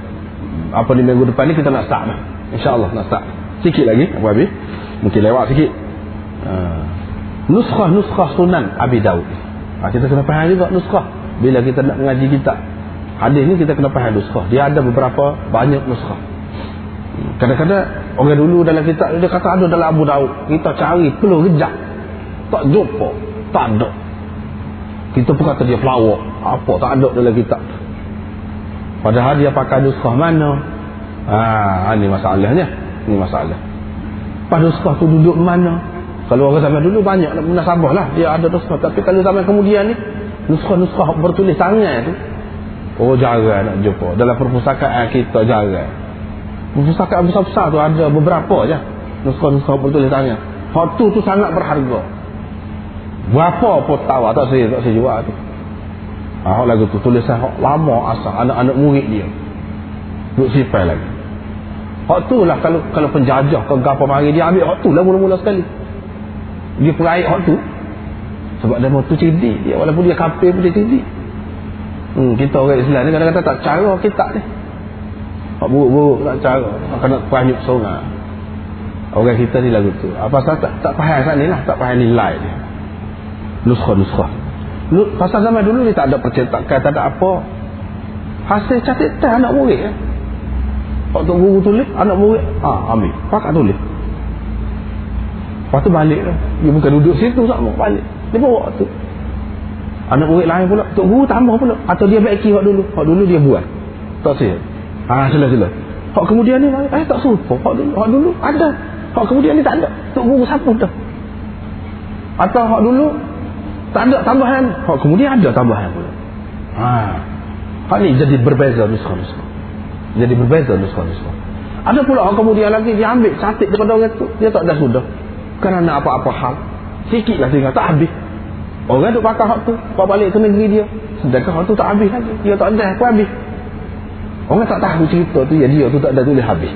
Apa ni minggu depan ni kita nak start lah. insyaAllah nak start. Sikit lagi apa habis mungkin lewat sikit. Uh, Nuskhah-Nuskhah Sunan Abi Daud uh, kita kena faham juga Nuskhah. Bila kita nak mengaji kitab hadis ni kita kena faham Nuskhah. Dia ada beberapa banyak Nuskhah. Kadang-kadang orang dulu dalam kitab dia kata ada dalam Abu Daud. Kita cari perlu rejak. Tak jumpa. Tak ada. Kita pun kata dia pelawak. Apa tak ada dalam kitab. Padahal dia pakai nuskah mana? Ah, ini masalahnya. Ini masalah. Pada nuskah tu duduk mana? Kalau orang zaman dulu banyak munasabah lah. Dia ada nuskah. Tapi kalau zaman kemudian ni, nuskah-nuskah bertulis tangan tu. Oh jarang nak jumpa. Dalam perpustakaan kita jarang. Perpustakaan besar-besar tu ada beberapa je Nuskah-nuskah bertulisannya Hak tu tu sangat berharga Berapa pun tahu Tak saya tak saya jual tu. Ha, Hak lagu tu tulisan hak lama asal Anak-anak murid dia. Duk sipai lagi. Hak tu lah kalau kalau penjajah ke apa mari dia ambil hak tu lah mula-mula sekali. Dia peraik hak tu. Sebab dia mau tu cerdik dia Walaupun dia kapir pun dia cerdik. Hmm, Kita orang Islam ni kadang-kadang tak cara kita ni. Hak buruk-buruk tak cara. Maka nak peranjuk seorang Orang kita ni lagu tu. Apa pasal tak, tak faham saat ni lah Tak faham nilai dia Nuskha-nuskha Pasal zaman dulu ni tak ada percetakan Tak ada apa Hasil catatan anak murid ya. Hak tu guru tulis Anak murid ah, Ambil Pakat tulis Lepas tu balik Dia bukan duduk situ sama Balik Dia bawa tu Anak murid lain pula Tok guru tambah pula Atau dia baiki hak dulu Hak dulu dia buat Tak sih Ah, sila sila. Hak kemudian ni eh tak serupa. Hak dulu, hak dulu ada. Hak kemudian ni tak ada. Tok guru siapa dah? Atau hak dulu tak ada tambahan. Hak kemudian ada tambahan pula. Ha. Hak ni jadi berbeza nuskah-nuskah. Jadi berbeza nuskah-nuskah. Ada pula orang kemudian lagi dia ambil cantik daripada orang tu. Dia tak ada sudah. Kerana apa-apa hal. Sikit lah tinggal. Tak habis. Orang duk pakai hak tu. Pak balik ke negeri dia. Sedangkan hak tu tak habis lagi. Dia tak ada apa habis. Orang tak tahu cerita tu. Ya dia tu tak ada tulis habis.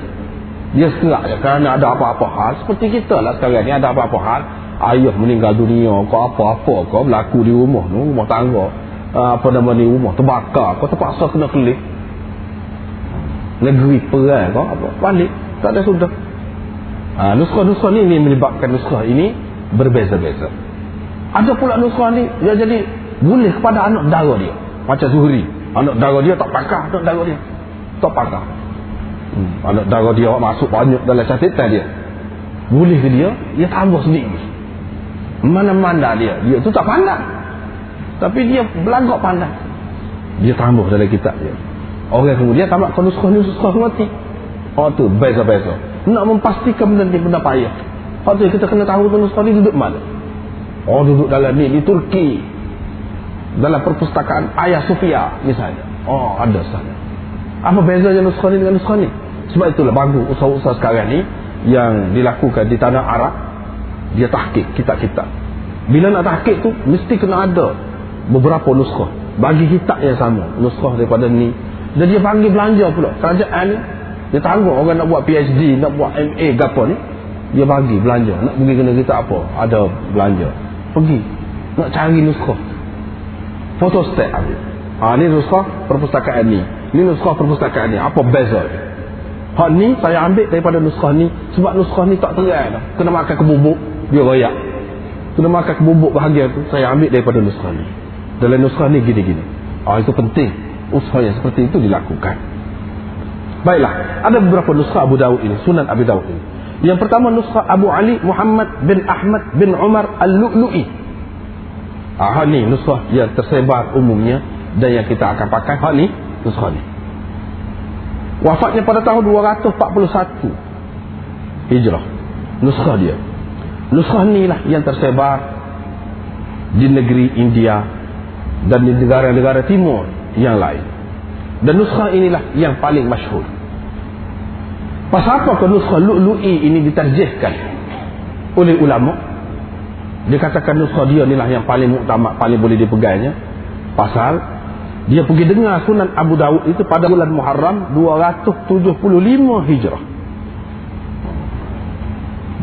Dia setengah je. Kerana ada apa-apa hal. Seperti kita lah sekarang ni. Ada apa-apa hal. Ayah meninggal dunia. Kau apa-apa kau berlaku di rumah tu. Rumah tangga. Ah, apa nama ni rumah terbakar kau terpaksa kena kelih negeri perang kau apa balik tak ada sudah ha, nuskah-nuskah ni, ni menyebabkan nuskah ini berbeza-beza ada pula nuskah ni dia jadi boleh kepada anak dara dia macam Zuhri anak dara dia tak pakar anak dara dia tak pakar hmm. anak dara dia masuk banyak dalam catatan dia boleh ke dia dia tambah sendiri mana-mana dia dia tu tak pandang tapi dia belagak pandai. Dia tambah dalam kitab dia. Orang kemudian tamat kau nuskah ni nuskah mati. Oh tu beza-beza. Nak memastikan benda ni benda payah. Oh tu kita kena tahu nuskah ni duduk mana. Oh duduk dalam ni di Turki. Dalam perpustakaan Ayah Sofia misalnya. Oh ada sana. Apa bezanya nuskah ni dengan nuskah ni? Sebab itulah bagus usaha-usaha sekarang ni yang dilakukan di tanah Arab dia tahkik kitab-kitab. Bila nak tahkik tu mesti kena ada beberapa nuskah. Bagi kitab yang sama nuskah daripada ni. Dan dia panggil belanja pula. Kerajaan ni dia tanggung orang nak buat PhD nak buat MA apa ni. Dia bagi belanja. Nak pergi kena kitab apa? Ada belanja. Pergi. Nak cari nuskah. Photostat ambil ha, ni nuskah perpustakaan ni. Ni nuskah perpustakaan ni. Apa beza ni hak ni saya ambil daripada nuskah ni. Sebab nuskah ni tak terang dah. Kena makan kebubuk dia royak kena makan kebubuk bahagian tu saya ambil daripada nuskah ni dalam nuskah ni gini-gini. Oh, itu penting. Usaha yang seperti itu dilakukan. Baiklah, ada beberapa nuskah Abu Dawud ini, Sunan Abu Dawud ini. Yang pertama nuskah Abu Ali Muhammad bin Ahmad bin Umar Al-Lu'lu'i. Ah, ni nuskah yang tersebar umumnya dan yang kita akan pakai. Ha ni, nuskah ni. Wafatnya pada tahun 241 Hijrah. Nuskah dia. Nuskah ni lah yang tersebar di negeri India dan di negara-negara timur yang lain. Dan nuskah inilah yang paling masyhur. Pasal apa ke nuskah lu'lu'i ini diterjihkan oleh ulama? Dikatakan nuskah dia inilah yang paling muktamad, paling boleh dipegangnya. Pasal dia pergi dengar sunan Abu Dawud itu pada bulan Muharram 275 Hijrah.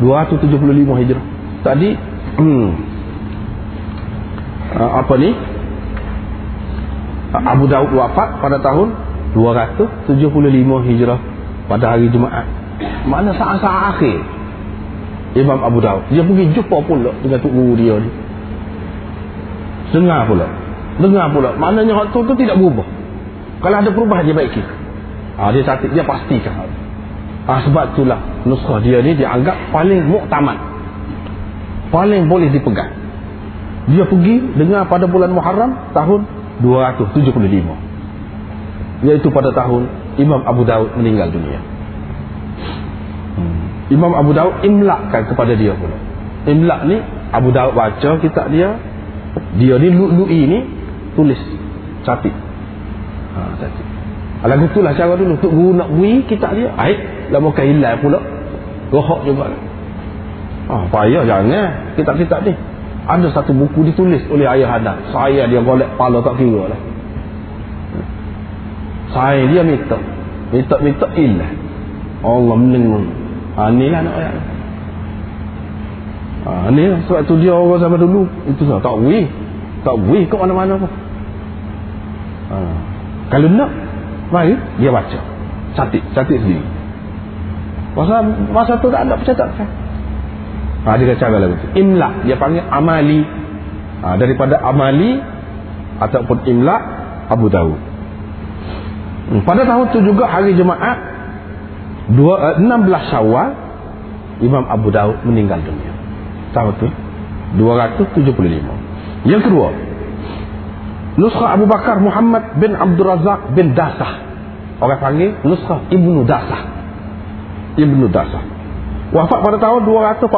275 Hijrah. Tadi hmm, apa ni? Abu Daud wafat pada tahun 275 Hijrah pada hari Jumaat. Mana saat-saat akhir Imam Abu Daud dia pergi jumpa pula dengan tok guru dia ni. Dengar pula. Dengar pula. Maknanya waktu tu tidak berubah. Kalau ada perubahan dia baiki. Ha, dia catat dia pastikan. Ha, sebab itulah nuskah dia ni dianggap paling muktamad. Paling boleh dipegang. Dia pergi dengar pada bulan Muharram tahun 275 yaitu pada tahun Imam Abu Daud meninggal dunia. Hmm. Imam Abu Daud imlakkan kepada dia pula. Imlak ni Abu Daud baca kitab dia. Dia ni lu'lu'i ni tulis capit. Ha, lagu tu lah cara dulu. Tuk Guru nak beri kitab dia aik lama kan hilang pula. Rohok juga ah, payah jangan kitab-kitab ni. Ada satu buku ditulis oleh ayah anda. Saya dia golek pala tak kira lah. Saya dia minta. Minta minta ilah Allah menengok ha, ni lah nak ayat ha, ni lah. Sebab tu dia orang zaman dulu. Itu lah tak wih tak wih ke mana-mana pun. Ha. kalau nak mari dia baca. Cantik cantik sendiri masa, masa tu tak ada percatakan Ha, dia cara lagu tu. Imla dia panggil amali. Ha, daripada amali ataupun imla Abu Dawud. Hmm, pada tahun tu juga hari Jumaat 2, uh, 16 Syawal Imam Abu Dawud meninggal dunia. Tahun tu 275. Yang kedua, Nuskah Abu Bakar Muhammad bin Abdul Razak bin Dasah. Orang panggil Nuskah Ibnu Dasah. Ibnu Dasah. Wafat pada tahun 245.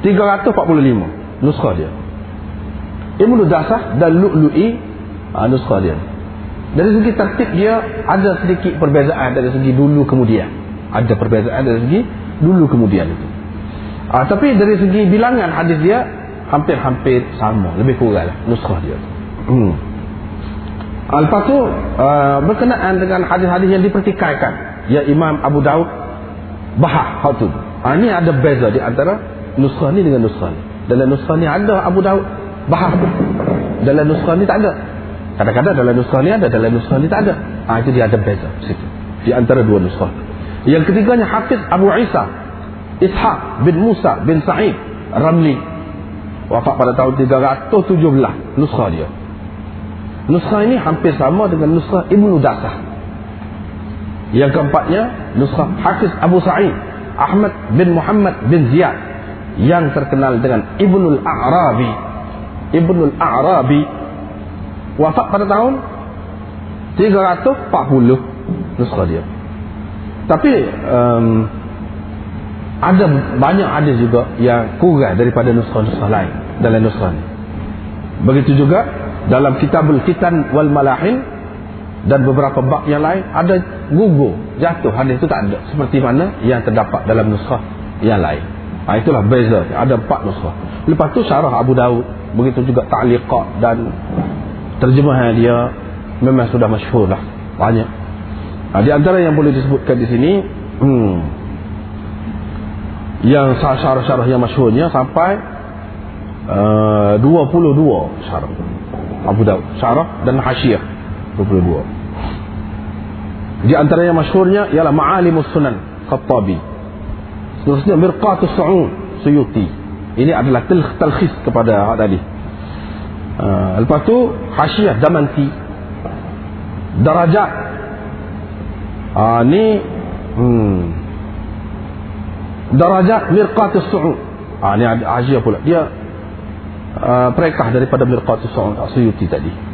345 nuskah dia. Ibnu Dasah dan Lu'lu'i uh, nuskah dia. dari segi tertib dia ada sedikit perbezaan dari segi dulu kemudian ada perbezaan dari segi dulu kemudian itu uh, tapi dari segi bilangan hadis dia hampir-hampir sama lebih kurang lah nuskhah dia hmm. lepas tu uh, berkenaan dengan hadis-hadis yang dipertikaikan ya Imam Abu Daud Bahah Khatun uh, ini ada beza di antara nuskhah ni dengan nuskhah ni dalam nuskhah ni ada Abu Daud Bahah dalam nuskhah ni tak ada Kadang-kadang dalam nuskah ni ada, dalam nuskah ni tak ada. Ha, itu dia ada beza situ. Di antara dua nuskah. Yang ketiganya Hafiz Abu Isa Ishaq bin Musa bin Sa'id Ramli wafat pada tahun 317 nuskah dia. Nuskah ini hampir sama dengan nuskah Ibnu Dasah. Yang keempatnya nuskah Hafiz Abu Sa'id Ahmad bin Muhammad bin Ziyad yang terkenal dengan Ibnul A'rabi. Ibnul A'rabi wafat pada tahun 340 nuskah dia tapi um, ada banyak ada juga yang kurang daripada nuskah-nuskah lain dalam nuskah ni begitu juga dalam kitabul kitan wal malahin dan beberapa bab yang lain ada gugur jatuh. Hadis itu tak ada. Seperti mana yang terdapat dalam nuskah yang lain. Ha, itulah beza. Ada empat nuskah lepas tu syarah Abu Daud begitu juga ta'liqat dan terjemahan dia memang sudah masyhur lah. Banyak. Ha, di antara yang boleh disebutkan di sini hmm, yang syarah-syarah yang masyhurnya sampai uh, 22 syarah. Abu Daud syarah dan hasyiah 22 di antara yang masyhurnya ialah Ma'alimus Sunan Khattabi. Seterusnya Mirqatus Su'ud Suyuti. Ini adalah telkhis kepada tadi. Uh, lepas tu hasyiah damanti. Darajat. Uh, ni hmm, darajat mirqatus su'ud. Uh, ni hasyiah pula. Dia uh, perekah daripada mirqatus su'ud suyuti tadi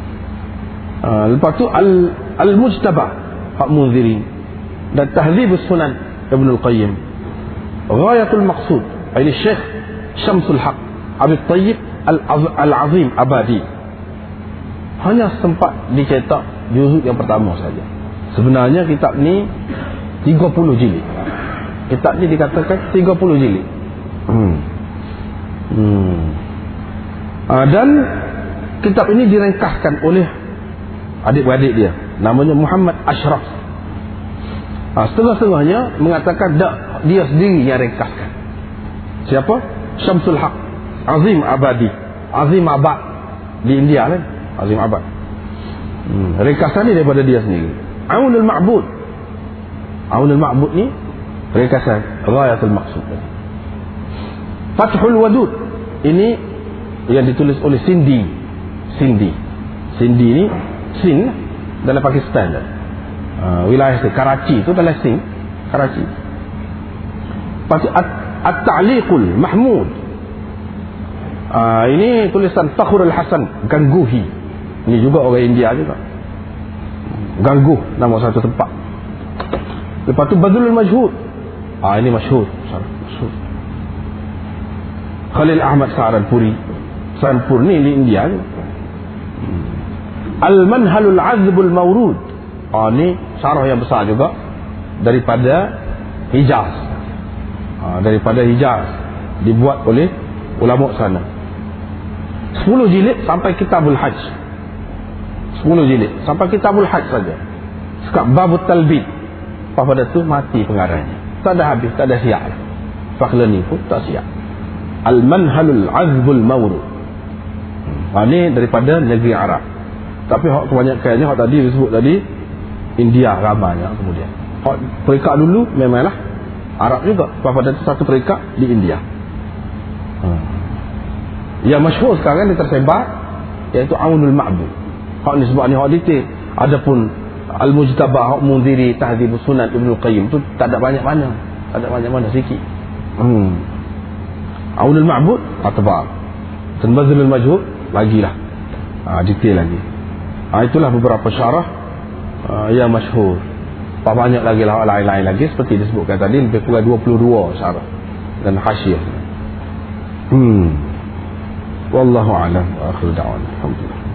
uh, lepas tu al, al mujtaba hak munziri dan tahzibus sunan ibn al-qayyim. Ghayatul maqsud ini syekh syamsul haq abid tayyib Al-Azim Abadi. Hanya sempat dicetak juzuk yang pertama saja. Sebenarnya kitab ni 30 jilid. Kitab ni dikatakan 30 jilid. Hmm. Hmm. Uh, dan kitab ini direngkahkan oleh adik-beradik dia. Namanya Muhammad Ashraf. Uh, setengah-setengahnya mengatakan tak dia sendiri yang ringkaskan. Siapa? Syamsul Haq. Azim Abadi. Azim Abad. Di India kan? Azim Abad. Hmm. ringkasan ni daripada dia sendiri. Aunul Ma'bud. Aunul Ma'bud ni ringkasan Rayatul Maksud Fathul Wadud. Ini yang ditulis oleh Cindy Cindy Cindy ni Sin dalam Pakistan uh, wilayah itu Karachi itu dalam Sin Karachi Pasti At-Ta'liqul Mahmud Uh, ini tulisan Fakhrul Hasan Gangguhi. Ini juga orang India juga. Gangguh nama satu tempat. Lepas tu Badrul Majhud. Ah ini masyhur. Masyhur. Khalil Ahmad Sa'ranpuri. Sa'ranpur ni di India ni. Al-Manhalul Azbul Mawrud. Ah ni syarah yang besar juga daripada Hijaz. Ah, daripada Hijaz. Dibuat oleh ulama sana. 10 jilid sampai kitabul hajj. 10 jilid sampai kitabul hajj saja. Sekap babut talbid. Pada tu? Mati pengarangnya. Tak ada habis tak ada siap. Fakhlani pun tak siap. Al manhalul azbul mawrud ha, ini daripada negeri Arab tapi hak kebanyakannya hak tadi disebut tadi India ramanya kemudian hak perikat dulu memanglah Arab juga pada satu perikat di India hmm. Yang masyhur sekarang dia tersebar iaitu Aunul Ma'bud. Hak ni sebab ni hak detail. Adapun Al-Mujtabah hak Munziri Tahdzibus Sunan Ibnu Qayyim tu tak ada banyak mana. Tak ada banyak mana sikit. Hmm. Aunul Ma'bud tak tebal. Tanbazul Majhul lagilah. Ha, detail lagi ha, itulah beberapa syarah uh, yang masyhur. Tak banyak lagi lah lain-lain lagi seperti disebutkan tadi lebih kurang 22 syarah dan hasyiah hmm. Wallahu alam akhir da'wan. Alhamdulillah.